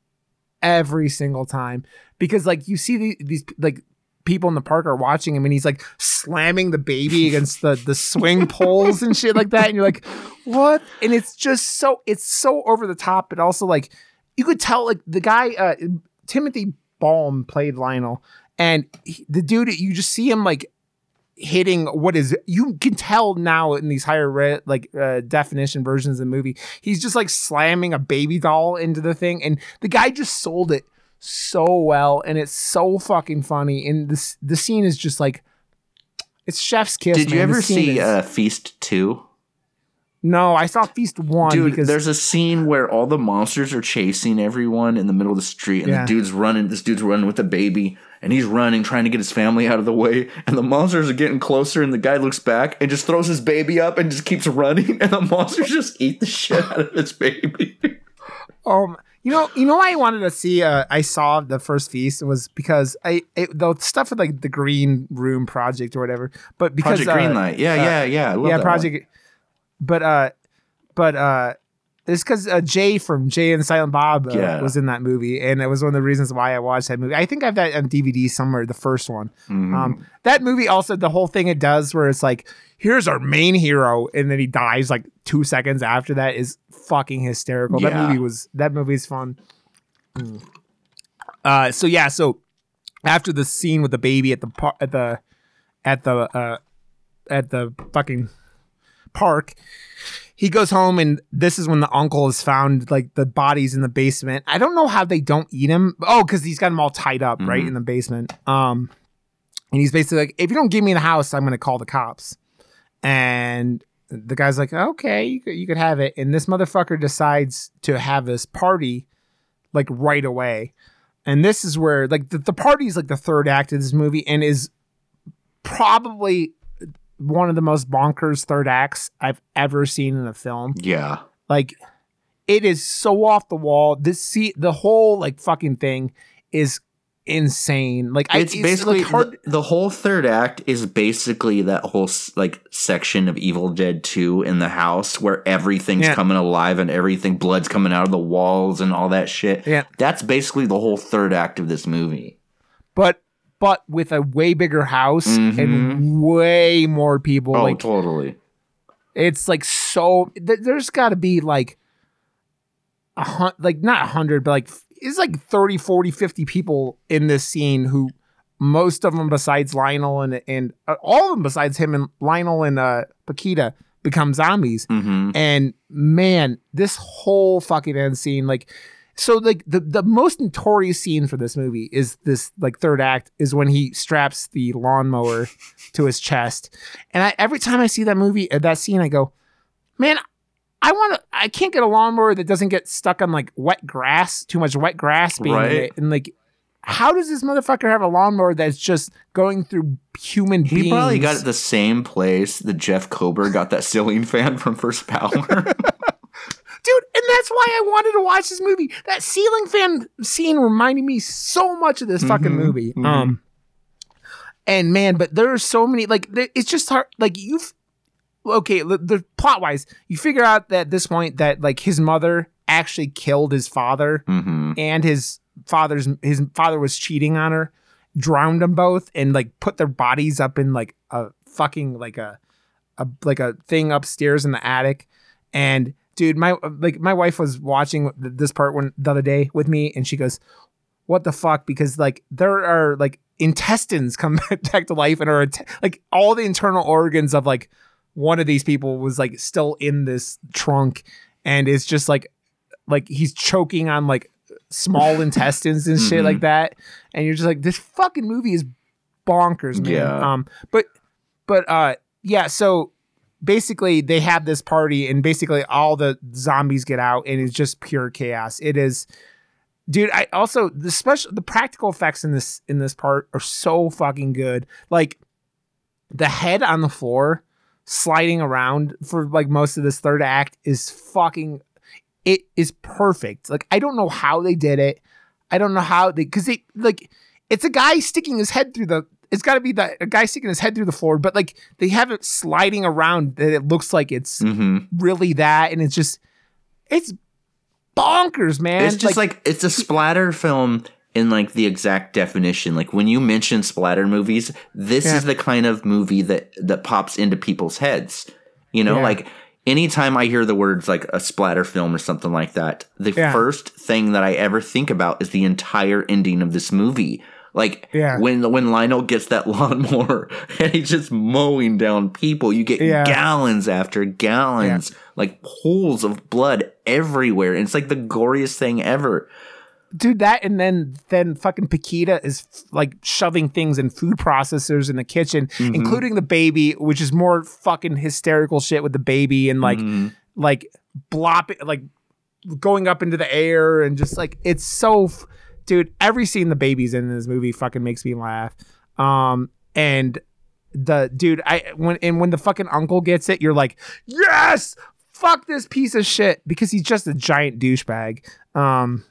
every single time because like you see the, these like people in the park are watching him and he's like slamming the baby against the the swing poles and shit like that and you're like what and it's just so it's so over the top but also like you could tell like the guy uh timothy balme played lionel and he, the dude you just see him like hitting what is you can tell now in these higher re- like uh, definition versions of the movie he's just like slamming a baby doll into the thing and the guy just sold it so well and it's so fucking funny and this the scene is just like it's chef's kiss Did you ever see is- uh, Feast 2? No i saw feast one Dude, because there's a scene where all the monsters are chasing everyone in the middle of the street, and Yeah. the dude's running. This dude's running with a baby, and he's running, trying to get his family out of the way. And the monsters are getting closer, and the guy looks back and just throws his baby up and just keeps running, and the monsters just eat the shit out of his baby. Um, you know, you know why I wanted to see. Uh, I saw the first feast It was because I it, the stuff with like the Green Room project or whatever. But because Project uh, Greenlight, yeah, uh, yeah, yeah, yeah, project. But uh, but uh, it's because uh, Jay from Jay and Silent Bob uh, Yeah. was in that movie, and it was one of the reasons why I watched that movie. I think I have that on DVD somewhere, the first one. Mhm. Um, that movie also the whole thing it does where it's like, here's our main hero, and then he dies like two seconds after that is fucking hysterical. That movie was that movie's fun. Mm. Uh, so yeah, so after the scene with the baby at the par- at the at the uh, at the fucking park. He goes home, and this is when the uncle has found like the bodies in the basement. I don't know how they don't eat him. Oh, because he's got them all tied up right in the basement. Um, and he's basically like, if you don't give me the house, I'm gonna call the cops. And the guy's like, okay, you could, you could have it. And this motherfucker decides to have this party like right away. And this is where like the, the party is like the third act of this movie and is probably one of the most bonkers third acts I've ever seen in a film. Yeah. Like it is so off the wall. This see the whole like fucking thing is insane. Like I- It's basically like, hard. the, the whole third act is basically that whole like section of Evil Dead 2 in the house where everything's Yeah. coming alive and everything blood's coming out of the walls and all that shit. Yeah. That's basically the whole third act of this movie. but but with a way bigger house and way more people. Oh, like totally. it's like so. Th- there's got to be like a hun- like not a hundred, but like it's like 30, 40, 50 people in this scene who most of them besides Lionel and and uh, all of them besides him and Lionel and uh Paquita become zombies. hmm And man, this whole fucking end scene, like, so like the the most notorious scene for this movie is this like third act is when he straps the lawnmower to his chest, and I every time I see that movie uh, that scene, I go, man. I want to. I can't get a lawnmower that doesn't get stuck on like wet grass. Too much wet grass being in it, and like, how does this motherfucker have a lawnmower that's just going through human beings? He probably got it the same place that Jeff Kober got that ceiling fan from First Power. dude and that's why i wanted to watch this movie. That ceiling fan scene reminded me so much of this fucking Mhm, movie. Mhm. um and man but there are so many like there, it's just hard like you've okay the, the plot wise you figure out that at this point that like his mother actually killed his father hmm and his father's his father was cheating on her drowned them both and like put their bodies up in like a fucking like a, a like a thing upstairs in the attic. And dude my like my wife was watching this part when the other day with me and she goes what the fuck because like there are like intestines come back to life and are like all the internal organs of like one of these people was like still in this trunk and it's just like like he's choking on like small intestines and shit Mhm. like that and you're just like this fucking movie is bonkers man Yeah. um but but uh yeah so basically they have this party and basically all the zombies get out and it's just pure chaos. It is dude i also the special the practical effects in this in this part are so fucking good. Like the head on the floor sliding around for like most of this third act is fucking it is perfect. Like i don't know how they did it. I don't know how they because they like it's a guy sticking his head through the it's got to be that a guy sticking his head through the floor but like they have it sliding around that it looks like it's hmm really that and it's just it's bonkers man It's just like, it's a splatter film in like the exact definition. Like when you mention splatter movies, this Yeah. is the kind of movie that that pops into people's heads. You know, Yeah. like anytime I hear the words like a splatter film or something like that, the Yeah. first thing that I ever think about is the entire ending of this movie. Like Yeah. when when Lionel gets that lawnmower and he's just mowing down people, you get Yeah. gallons after gallons, like pools of blood everywhere. And it's like the goriest thing ever. dude that and then then fucking Paquita is like shoving things in food processors in the kitchen Mm-hmm. including the baby which is more fucking hysterical shit with the baby and like Mhm. like blopping like going up into the air and just like it's so f- dude every scene the baby's in this movie fucking makes me laugh. Um and the dude i when and when the fucking uncle gets it you're like yes! Fuck this piece of shit because he's just a giant douchebag. Um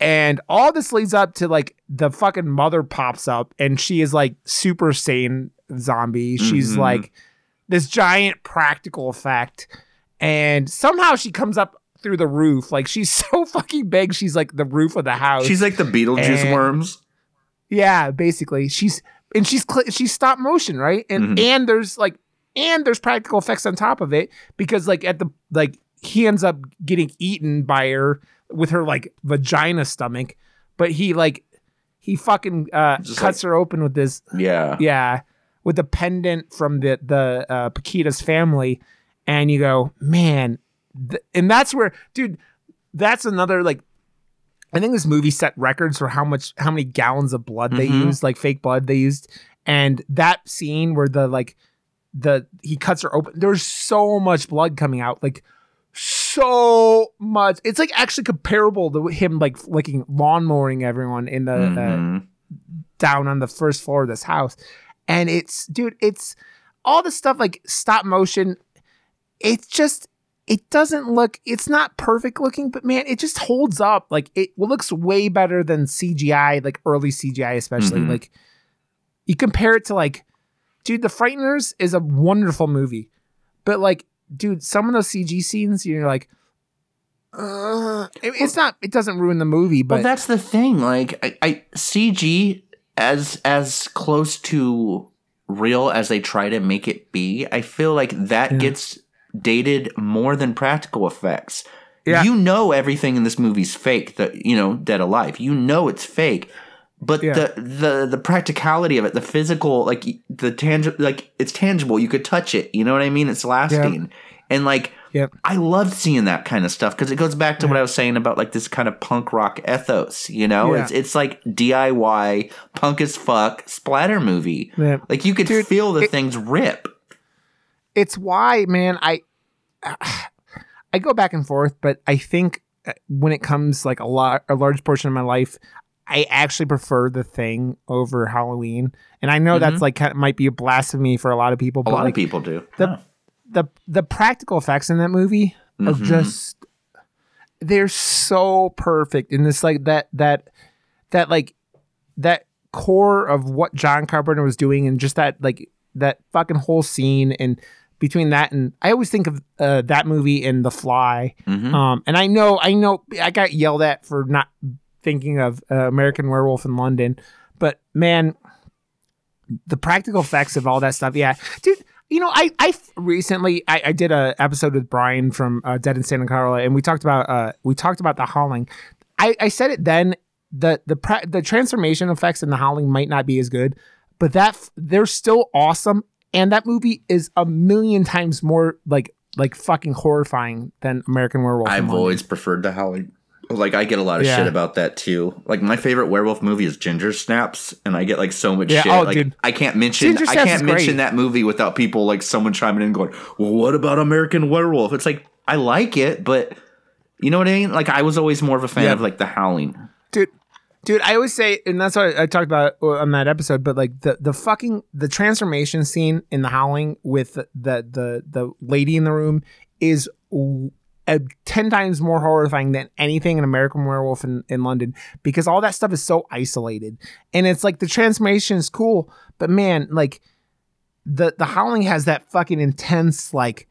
and all this leads up to like the fucking mother pops up and she is like super sane zombie. She's Mhm. like this giant practical effect. And somehow she comes up through the roof. Like she's so fucking big. She's like the roof of the house. She's like the Beetlejuice And- worms. yeah basically. She's and she's cl- she's stop motion right? And Mhm. and there's like and there's practical effects on top of it because like at the like he ends up getting eaten by her with her like vagina stomach. But he like he fucking uh Just cuts her open with this Yeah. yeah with the pendant from the the uh, Paquita's family, and you go, man, th- and that's where, dude, that's another like. I think this movie set records for how much, how many gallons of blood they Mhm. used, like fake blood they used, and that scene where the like, the he cuts her open. There's so much blood coming out, like so much. It's like actually comparable to him like flicking lawnmowing everyone in the uh, Mhm. down on the first floor of this house. And it's, dude, it's all the stuff like stop motion. It's just, it doesn't look, it's not perfect looking, but man, it just holds up. Like it looks way better than CGI, like early CGI, especially. Mhm. Like you compare it to like, dude, The Frighteners is a wonderful movie, but like, dude, some of those CG scenes, you're like, uh, it- it's not, it doesn't ruin the movie, but well, that's the thing. Like, I, I CG as as close to real as they try to make it be. I feel like that Yeah. gets dated more than practical effects. Yeah. You know everything in this movie's fake. That you know, Dead Alive. You know it's fake. But Yeah. the the the practicality of it, the physical, like the tangible, like it's tangible. You could touch it. You know what I mean? It's lasting. And like, Yep. I love seeing that kind of stuff because it goes back to what I was saying about like this kind of punk rock ethos. You know, Yeah. it's it's like DIY punk as fuck splatter movie. Yeah. Like you could Dude, feel the it- things rip. It's why man i i go back and forth but i think uh, when it comes like a lot a large portion of my life i actually prefer the thing over halloween and i know that's like kind of, might be a blasphemy for a lot of people Mm-hmm. A lot like of people do. the- Yeah. the the practical effects in that movie are Mhm. just they're so perfect in this like that that that like that core of what John Carpenter was doing and just that like that fucking whole scene and between that and I always think of uh, that movie and The Fly. Mhm. um and I know I know I got yelled at for not thinking of uh, American Werewolf in London but man the practical effects of all that stuff yeah. Dude you know I I recently i, I did a episode with brian from uh, dead in santa carla and we talked about uh we talked about the howling. I i said it then the the pra- the transformation effects in the howling might not be as good but that f- they're still awesome and that movie is a million times more like like fucking horrifying than american werewolf I've always preferred the Howling. Like I get a lot of Yeah. shit about that too. Like my favorite werewolf movie is Ginger Snaps, and I get like so much Yeah, shit. oh, like dude. I can't mention Ginger I Snaps can't mention that movie without people like someone chiming in going, "Well, what about American Werewolf?" It's like I like it, but you know what I mean? Like I was always more of a fan Yeah. of like the Howling. dude dude i always say and that's what i talked about on that episode but like the the fucking the transformation scene in the howling with the the the, lady in the room is uh, 10 times more horrifying than anything in american werewolf in, in london because all that stuff is so isolated. And it's like the transformation is cool but man like the the howling has that fucking intense like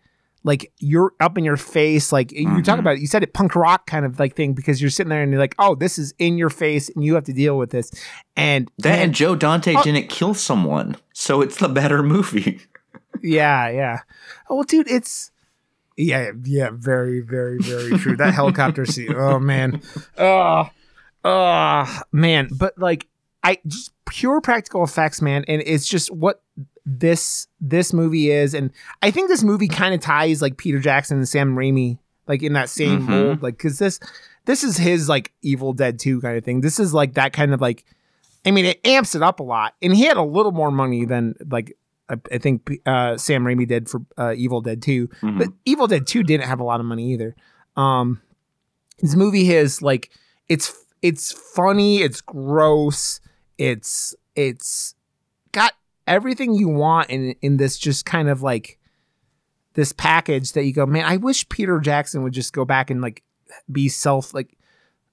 like you're up in your face like you talk Mhm. about it you said it punk rock kind of like thing because you're sitting there and you're like oh this is in your face and you have to deal with this and That man, and Joe Dante Oh. didn't kill someone, so it's the better movie. yeah yeah oh well dude it's yeah yeah very very very true that helicopter scene oh man oh oh man but like i just pure practical effects man and it's just what this this movie is. And i think this movie kind of ties like peter jackson and sam raimi like in that same Mhm. mold. Like because this this is his like evil dead 2 kind of thing. This is like that kind of like i mean it amps it up a lot. And he had a little more money than like i, I think uh sam raimi did for uh, evil dead 2 Mhm. but evil dead 2 didn't have a lot of money either. Um this movie is like it's it's funny it's gross it's it's got everything you want in in this just kind of like this package that you go man i wish peter jackson would just go back and like be self like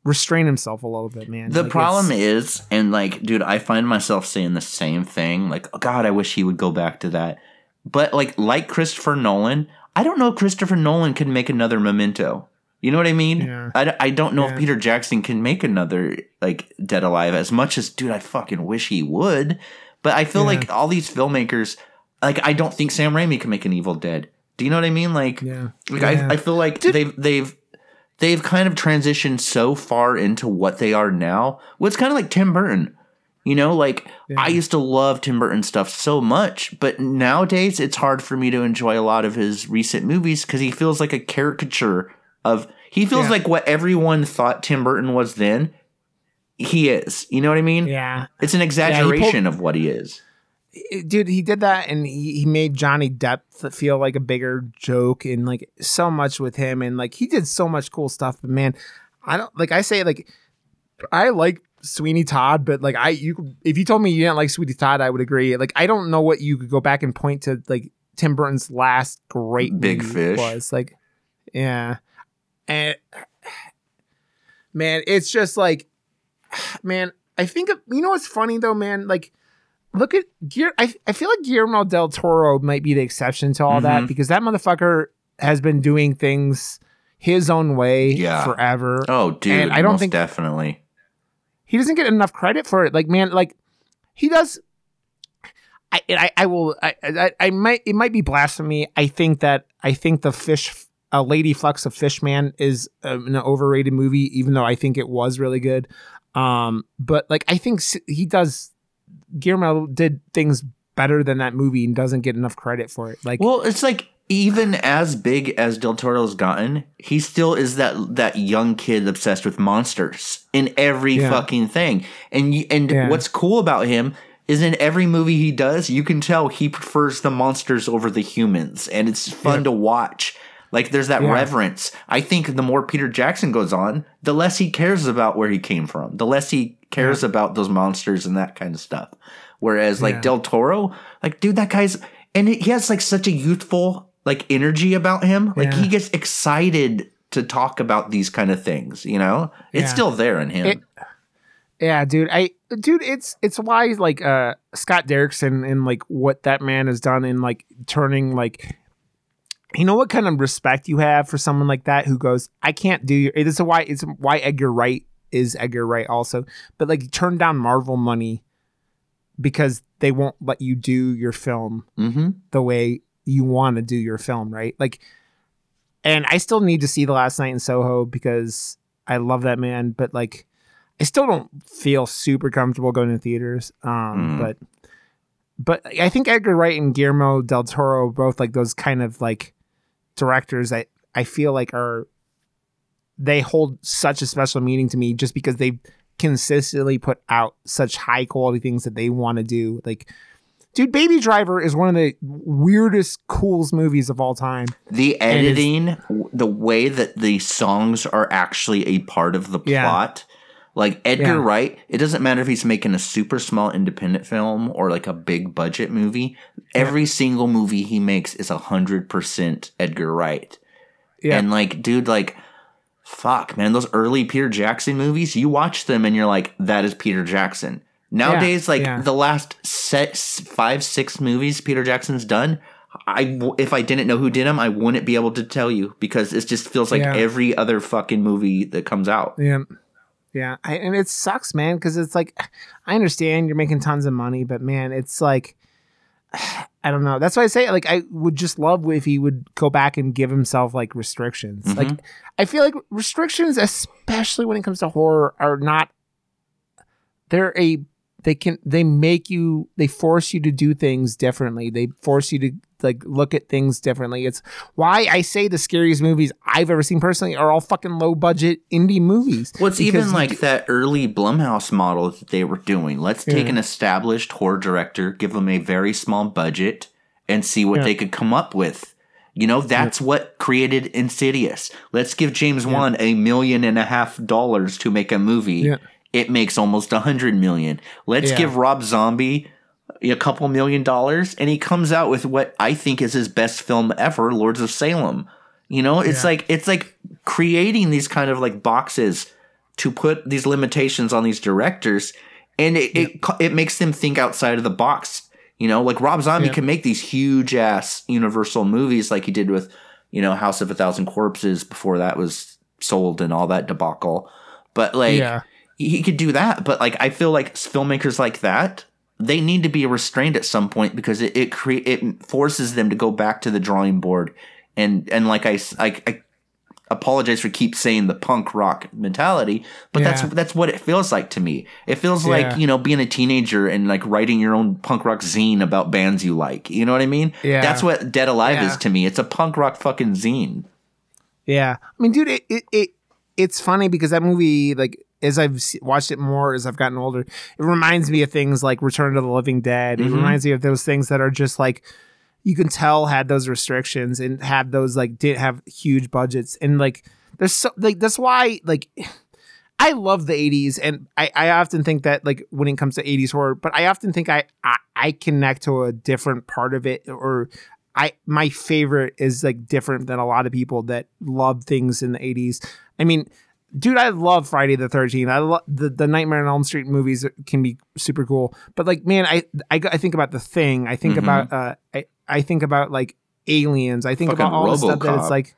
restrain himself a little bit man The Like, problem is, and like, dude, I find myself saying the same thing. Like, oh, God, I wish he would go back to that. But like, like Christopher Nolan, I don't know if Christopher Nolan can make another Memento. You know what I mean? Yeah. I, I don't know Yeah. if Peter Jackson can make another like Dead Alive as much as, dude, I fucking wish he would. But I feel Yeah. like all these filmmakers, like, I don't think Sam Raimi can make an Evil Dead. Do you know what I mean? Like, yeah like Yeah. I, I feel like they've they've they've kind of transitioned so far into what they are now. Well, it's kind of like Tim Burton. You know, like I used to love Tim Burton stuff so much, but nowadays it's hard for me to enjoy a lot of his recent movies because he feels like a caricature of. He feels Yeah. like what everyone thought Tim Burton was then. He is. You know what I mean? Yeah, It's an exaggeration of what he is. dude, he did that, and he, he made Johnny Depp feel like a bigger joke, and like so much with him, and like he did so much cool stuff. But man, I don't like I say like I like Sweeney Todd, but like I you if you told me you didn't like Sweeney Todd, I would agree. Like I don't know what you could go back and point to like Tim Burton's last great Big Fish. was like, yeah, and man, it's just like, man, I think you know what's funny though, man, like. Look at Gear. I, I feel like Guillermo del Toro might be the exception to all that Mhm. because that motherfucker has been doing things his own way Yeah. forever Oh, dude, And I don't most think- definitely. he doesn't get enough credit for it. Like, man, like he does. I I, I will. I, I I might. It might be blasphemy. I think that I think the fish, a Lady Flux of Fishman is um, an overrated movie, even though I think it was really good. Um, but like I think he does. Guillermo did things better than that movie and doesn't get enough credit for it. Like, Well, it's like even as big as Del Toro's gotten, he still is that that young kid obsessed with monsters in every Yeah. fucking thing. And you, and Yeah. what's cool about him is in every movie he does, you can tell he prefers the monsters over the humans, and it's fun Yeah. to watch. Like there's that Yeah. reverence. I think the more Peter Jackson goes on, the less he cares about where he came from. The less he cares about those monsters and that kind of stuff. Whereas like Yeah. Del Toro, like dude, that guy's and he has like such a youthful like energy about him. Like Yeah. he gets excited to talk about these kind of things. You know, it's still there in him. It- Yeah, dude. I dude, it's it's why like uh Scott Derrickson and like what that man has done in like turning like you know what kind of respect you have for someone like that who goes, I can't do your it's why it's why Edgar Wright is Edgar Wright also. But like turn down Marvel money because they won't let you do your film mm-hmm. the way you want to do your film, right? Like, and I still need to see The Last Night in Soho because I love that man, but like, I still don't feel super comfortable going to theaters. Um, Mm. but, but I think Edgar Wright and Guillermo del Toro both like those kind of like directors that I feel like are they hold such a special meaning to me just because they consistently put out such high quality things that they want to do. Like, dude, Baby Driver is one of the weirdest, coolest movies of all time. The editing, the way that the songs are actually a part of the Yeah. Like Edgar Yeah. Wright, it doesn't matter if he's making a super small independent film or like a big budget movie. Every single movie he makes is a hundred percent Edgar Wright. Yeah, And like, dude, like, fuck, man, those early Peter Jackson movies, you watch them and you're like, that is Peter Jackson. Nowadays, like yeah. the last set five, six movies Peter Jackson's done, I if I didn't know who did them, I wouldn't be able to tell you because it just feels like Yeah. every other fucking movie that comes out. yeah, yeah. I, and it sucks, man, because it's like I understand you're making tons of money, but man, it's like I don't know. That's why I say like I would just love if he would go back and give himself like restrictions. Mhm. Like I feel like restrictions, especially when it comes to horror, are not. They're a they can they make you they force you to do things differently. They force you to like look at things differently. It's why I say the scariest movies I've ever seen personally are all fucking low budget indie movies. Well, it's even like that early Blumhouse model that they were doing. Let's take Yeah. an established horror director, give them a very small budget, and see what Yeah. they could come up with. You know, that's what created Insidious. Let's give James Wan a million and a half dollars to make a movie. Yeah. It makes almost a hundred million. Let's Yeah. give Rob Zombie a couple million dollars, and he comes out with what I think is his best film ever, Lords of Salem. You know, it's Yeah. like it's like creating these kind of like boxes to put these limitations on these directors, and it it, it makes them think outside of the box. You know, like Rob Zombie Yeah. can make these huge ass Universal movies, like he did with you know House of a Thousand Corpses before that was sold and all that debacle. But like Yeah. he could do that, but like I feel like filmmakers like that they need to be restrained at some point because it it cre- it forces them to go back to the drawing board and and like I I apologize for keep saying the punk rock mentality, but that's that's what it feels like to me. It feels Yeah. like you know being a teenager and like writing your own punk rock zine about bands you like. You know what I mean? Yeah. That's what Dead Alive Yeah. is to me. It's a punk rock fucking zine. Yeah, I mean, dude, it it, it it's funny because that movie, like, as I've watched it more as I've gotten older, it reminds me of things like Return to the Living Dead. It Mhm. reminds me of those things that are just like you can tell had those restrictions and had those like didn't have huge budgets and like there's so like that's why like. I love the 80s and I, I often think that like when it comes to 80s horror, but I often think I, I I connect to a different part of it or I my favorite is like different than a lot of people that love things in the 80s. I mean, dude, I love Friday the 13th. I love the, the Nightmare on Elm Street movies can be super cool. But like, man, I I, I think about the thing. I think Mhm. about uh I, I think about like aliens. I think Fucking about all the stuff that it's like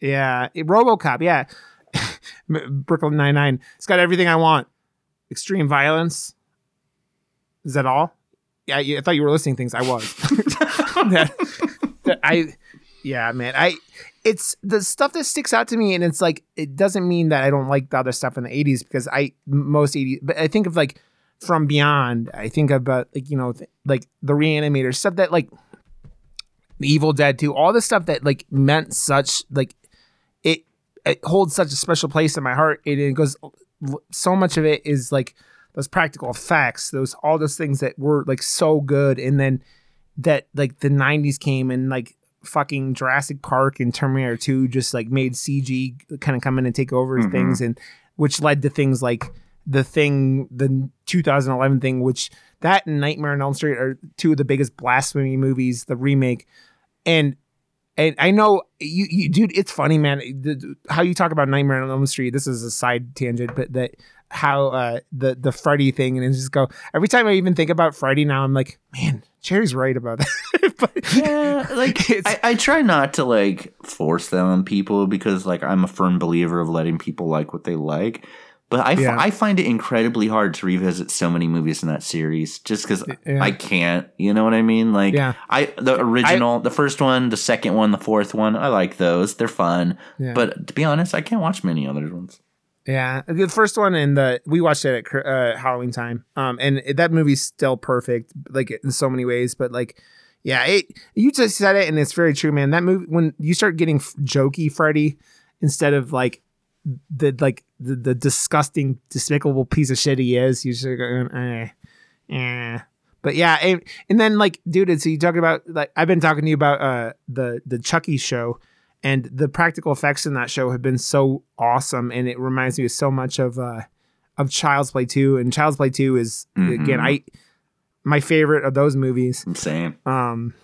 yeah, it- RoboCop, yeah. Brooklyn 99. It's got everything I want. Extreme violence. Is that all? Yeah, I, I thought you were listing things. I was. That- that I, yeah, man. I, it's the stuff that sticks out to me, and it's like it doesn't mean that I don't like the other stuff in the '80s because I most '80s, but I think of like from Beyond. I think about like you know th- like the Reanimator stuff that like the Evil Dead 2, all the stuff that like meant such like it it holds such a special place in my heart. It, it goes so much of it is like those practical effects, those all those things that were like so good, and then that like the '90s came and like fucking Jurassic Park and Terminator 2 just like made CG kind of come in and take over Mhm. things, and which led to things like the thing, the 2011 thing, which that and Nightmare on Elm Street are two of the biggest blasphemy movies, the remake, and and I know you, you dude, it's funny, man. The, how you talk about Nightmare on Elm Street. This is a side tangent, but that how uh, the the Freddy thing, and just go every time I even think about Freddy now, I'm like, man, Jerry's right about that. but Yeah, like It's- I, I try not to like force that on people because like I'm a firm believer of letting people like what they like. But I, f- Yeah. I find it incredibly hard to revisit so many movies in that series just because Yeah. I can't. You know what I mean? Like Yeah. I the original, the first one, the second one, the fourth one. I like those. They're fun. But to be honest, I can't watch many other ones. Yeah, the first one and the we watched it at uh, Halloween time. Um, and it- that movie's still perfect, like in so many ways. But like, yeah, it you just said it, and it's very true, man. That movie when you start getting f- jokey Freddy instead of like the like the, the disgusting, despicable piece of shit he is, you start going, eh, eh. But yeah, and, and then like, dude, so you talking about like I've been talking to you about uh the the Chucky show and the practical effects in that show have been so awesome and it reminds me so much of uh of Child's Play 2 and Child's Play 2 is again Mhm. I my favorite of those movies Same. um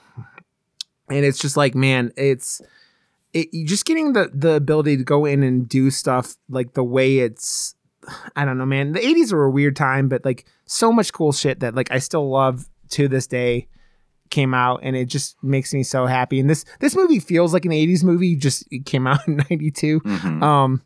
and it's just like man it's it just getting the the ability to go in and do stuff like the way it's I don't know man the 80s were a weird time but like so much cool shit that like I still love to this day came out and it just makes me so happy and this this movie feels like an 80s movie just it came out in 92 Mhm. um,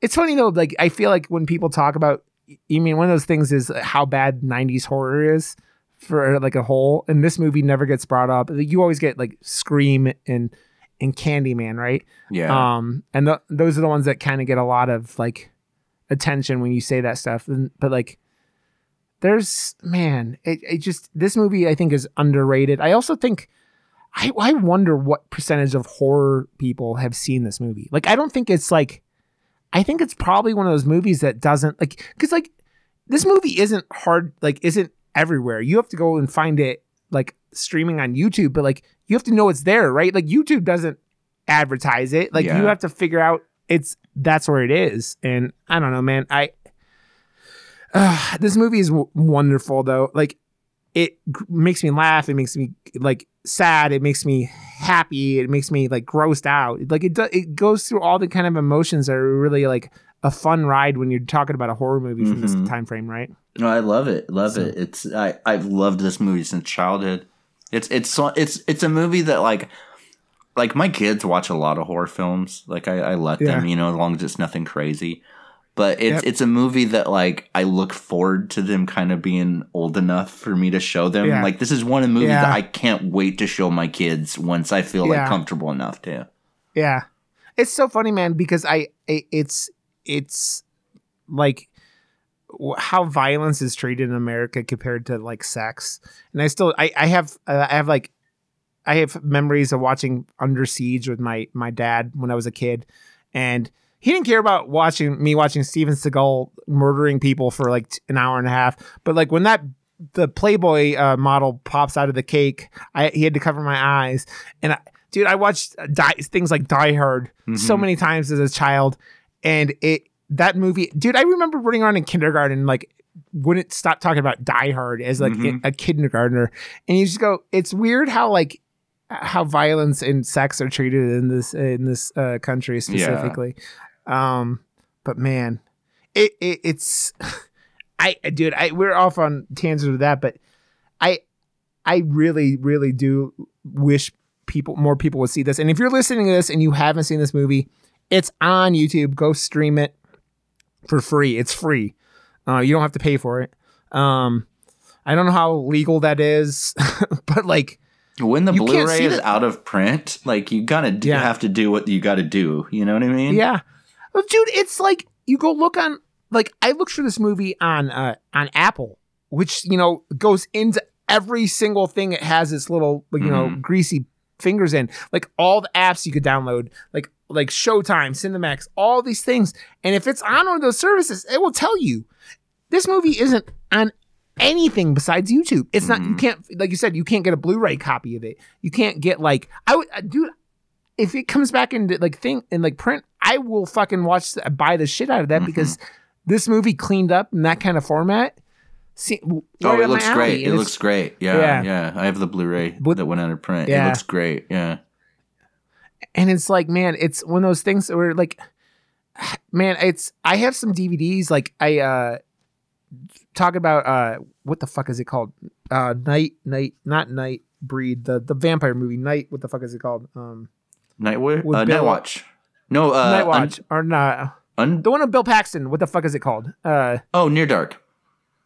it's funny though. Like I feel like when people talk about, you mean one of those things is how bad '90s horror is for like a whole, and this movie never gets brought up. You always get like Scream and and Candyman, right? yeah. Um, and th- those are the ones that kind of get a lot of like attention when you say that stuff. And, but like, there's man, it, it just this movie I think is underrated. I also think. I, I wonder what percentage of horror people have seen this movie. Like, I don't think it's like, I think it's probably one of those movies that doesn't like, because like, this movie isn't hard, like, isn't everywhere. You have to go and find it like streaming on YouTube, but like, you have to know it's there, right? Like, YouTube doesn't advertise it. Like, Yeah. you have to figure out it's that's where it is. And I don't know, man. I, uh, this movie is w- wonderful though. Like, it g- makes me laugh. It makes me like sad. It makes me happy. It makes me like grossed out. Like it, do, it goes through all the kind of emotions that are really like a fun ride when you're talking about a horror movie from this Mhm. time frame, right? No, I love it. Love So- it. It's I I've loved this movie since childhood. It's it's so- it's it's a movie that like like my kids watch a lot of horror films. Like I, I let them, you know, as long as it's nothing crazy. But it's Yep. it's a movie that like I look forward to them kind of being old enough for me to show them. Yeah. Like this is one of the movies Yeah. that I can't wait to show my kids once I feel like comfortable enough to. Yeah. it's so funny, man, because I, I it's it's like how violence is treated in America compared to like sex, and I still I I have uh, I have like I have memories of watching Under Siege with my my dad when I was a kid, and he didn't care about watching me watching Steven Seagal murdering people for like an hour and a half, but like when that the Playboy uh, model pops out of the cake, I he had to cover my eyes, and I, dude, I watched uh, die, things like Die Hard so Mhm. many times as a child, and it that movie, dude, I remember running around in kindergarten like wouldn't stop talking about Die Hard as like Mhm. a, a kindergartner, and you just go, it's weird how like how violence and sex are treated in this in this uh, country specifically. Um, but man, it, it it's I dude, I we're off on tangents with that, but I I really really do wish people more people would see this. And if you're listening to this and you haven't seen this movie, it's on YouTube. Go stream it for free. It's free. Uh, you don't have to pay for it. Um, I don't know how legal that is, but like When the Blu-ray is out of print, like you gotta do, Yeah. have to do what you gotta do. You know what I mean? Yeah. Well, dude, it's like you go look on like I looked for this movie on uh on Apple, which, you know, goes into every single thing it has its little you know, Mhm. greasy fingers in. Like all the apps you could download, like like Showtime, Cinemax, all these things. And if it's on one of those services, it will tell you this movie isn't on anything besides YouTube. It's not you Mhm. can't like you said, you can't get a Blu-ray copy of it. You can't get like I would dude if it comes back into like thing in like print, I will fucking watch buy the shit out of that Mhm. because this movie cleaned up in that kind of format. See, Oh, it looks alley, great. It looks great. Yeah, Yeah. yeah. I have the Blu-ray But- that went out of print. It looks great. Yeah. and it's like, man, it's one of those things where like, man, it's I have some DVDs like I uh talk about uh what the fuck is it called? Uh, night, night, not night breed the the vampire movie night. What the fuck is it called? Um, Nightwatch. With Uh, Nightwatch. No. Uh, Night Watch or not? Un- un- the one of Bill Paxton. What the fuck is it called? Uh. oh, Near Dark.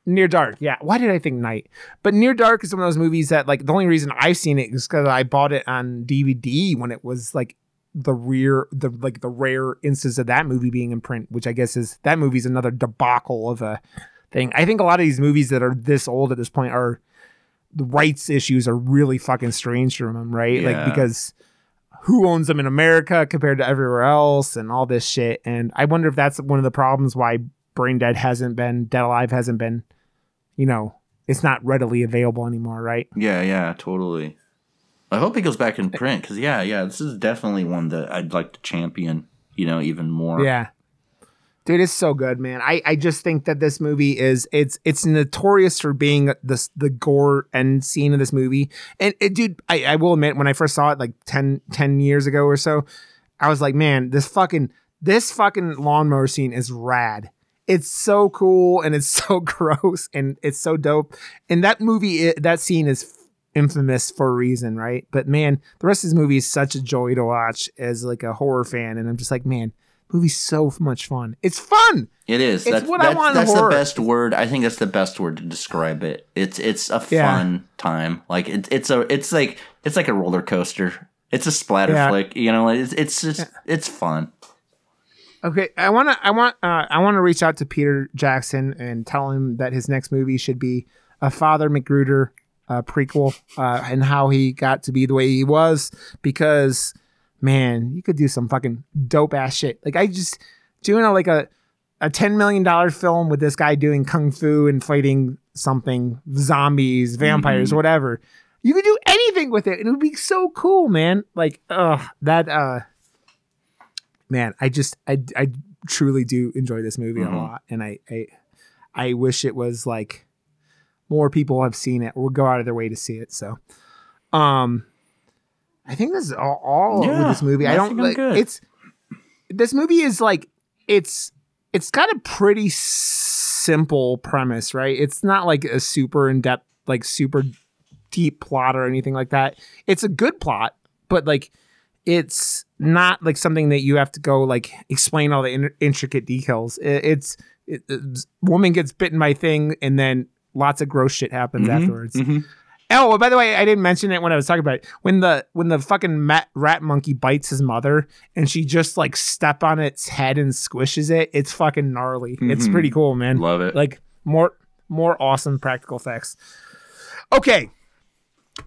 Near Dark, yeah. Why did I think Night? But Near Dark is one of those movies that, like, the only reason I've seen it is because I bought it on DVD when it was like the rear, the like the rare instance of that movie being in print, which I guess is that movie's another debacle of a thing. I think a lot of these movies that are this old at this point are the rights issues are really fucking strange from them, right? Like because who owns them in America compared to everywhere else and all this shit. And I wonder if that's one of the problems why Brain Dead hasn't been Dead Alive hasn't been, you know, it's not readily available anymore, right? Yeah, yeah, totally. I hope it goes back in print because yeah, yeah, this is definitely one that I'd like to champion. You know, even more. Yeah. Dude, it's so good, man. I, I just think that this movie is it's it's notorious for being the the gore end scene of this movie. And it, dude, I, I will admit when I first saw it like 10, 10 years ago or so, I was like, man, this fucking this fucking lawnmower scene is rad. It's so cool and it's so gross and it's so dope. And that movie, that scene is infamous for a reason, right? But man, the rest of this movie is such a joy to watch as like a horror fan, and I'm just like, man, movie's so much fun. It's fun. It is. It's that's what I that's, want in that's the best word. I think that's the best word to describe it. It's it's a Yeah. fun time. Like it's it's a it's like it's like a roller coaster. It's a splatter Yeah. flick. You know, it's it's just it's fun. Okay, I want to I want uh, I want to reach out to Peter Jackson and tell him that his next movie should be a Father McGruder uh, prequel uh, and how he got to be the way he was because man, you could do some fucking dope ass shit. Like I just doing a like a a ten million dollar film with this guy doing kung fu and fighting something zombies, vampires, Mhm. whatever. You could do anything with it, and it would be so cool, man. Like, uh, that uh man, I just I I truly do enjoy this movie Mhm. a lot, and I I I wish it was like more people have seen it or go out of their way to see it. So, um, I think this is all, all with Yeah, this movie. I I don't like it's this movie is like it's it's got a pretty simple premise, right? It's not like a super in depth, like super deep plot or anything like that. It's a good plot, but like it's not like something that you have to go like explain all the in- intricate details. It, it's it, it's- woman gets bitten by thing, and then lots of gross shit happens Mhm, afterwards. mhm. Oh, well, by the way, I didn't mention it when I was talking about it. When the when the fucking mat, rat monkey bites his mother and she just like step on its head and squishes it, it's fucking gnarly. It's Mhm. pretty cool, man. Love it. Like more more awesome practical effects. Okay.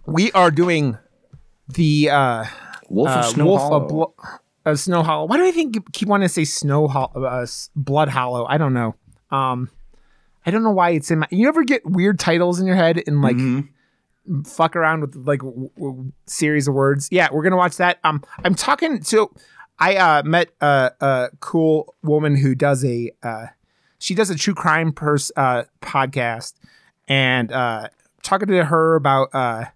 We are doing the uh Wolf of uh, Snow Wolf Hollow. of Snow Hollow. Why do I think keep wanting to say Snow Hollow, uh, Blood Hollow? I don't know. Um, I don't know why it's in my. You ever get weird titles in your head and like Mhm. Fuck around with like w- w- series of words? Yeah, we're gonna watch that. Um, I'm talking to. I uh, met a, a cool woman who does a. Uh, she does a true crime pers- uh, podcast, and uh, talking to her about. Uh,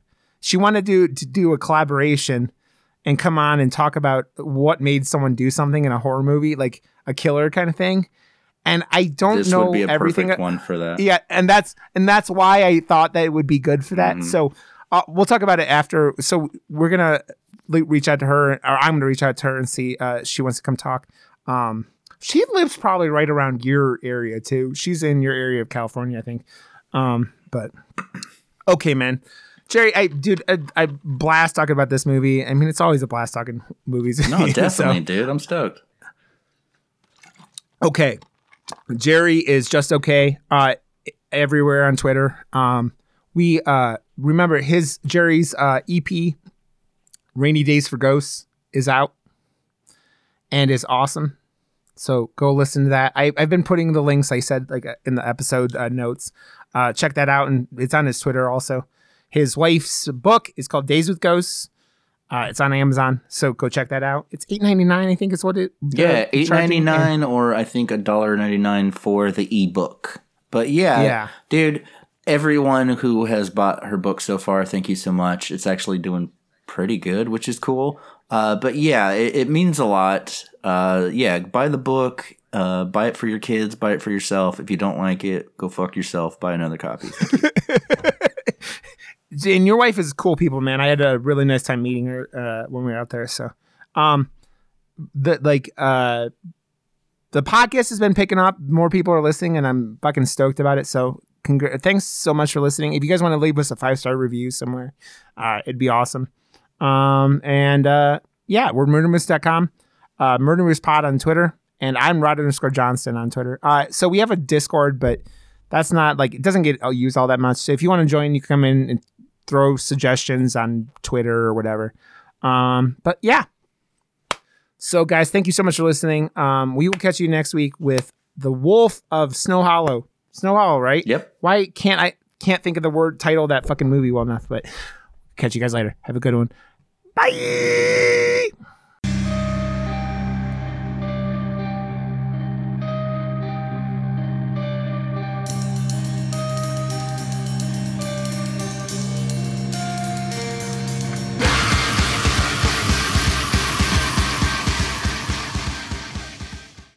she wanted to to do a collaboration and come on and talk about what made someone do something in a horror movie, like a killer kind of thing. And I don't This know would be a everything. perfect one for that. Yeah, and that's and that's why I thought that it would be good for that. Mhm. So uh, we'll talk about it after. So we're gonna le- reach out to her, or I'm gonna reach out to her and see uh, she wants to come talk. Um, she lives probably right around your area too. She's in your area of California, I think. Um, but okay, man. Jerry, I dude, I, I blast talking about this movie. I mean, it's always a blast talking movies. No, So- definitely, dude. I'm stoked. okay jerry is just okay uh everywhere on twitter. Um we uh remember his jerry's uh ep rainy days for ghosts is out and is awesome. So go listen to that. I, i've been putting the links i said like uh, in the episode uh, notes. Uh check that out and it's on his twitter also. His wife's book is called days with ghosts uh, it's on Amazon, so go check that out. It's eight ninety nine, I think is what it. Yeah, they're eight ninety or I think a dollar ninety nine for the ebook. But yeah, Yeah. dude. Everyone who has bought her book so far, thank you so much. It's actually doing pretty good, which is cool. Uh, but yeah, it, it means a lot. Uh, yeah, buy the book. Uh, buy it for your kids. Buy it for yourself. If you don't like it, go fuck yourself. Buy another copy. and your wife is cool people, man. I had a really nice time meeting her uh, when we were out there. So, um, the like uh, the podcast has been picking up. More people are listening, and I'm fucking stoked about it. So, congr- thanks so much for listening. If you guys want to leave us a five star review somewhere, uh, it'd be awesome. Um, and uh, yeah, we're murdermoose.com, uh, murdermoose pod on Twitter, and I'm Rod underscore Johnston on Twitter. Uh, so we have a Discord, but that's not like it doesn't get uh, used all that much. So if you want to join, you can come in and throw suggestions on Twitter or whatever. Um, but yeah. So guys, thank you so much for listening. Um, we will catch you next week with the Wolf of Snow Hollow. Snow Hollow, right? yep. Why can't I can't think of the word title of that fucking movie well enough? But catch you guys later. Have a good one. Bye.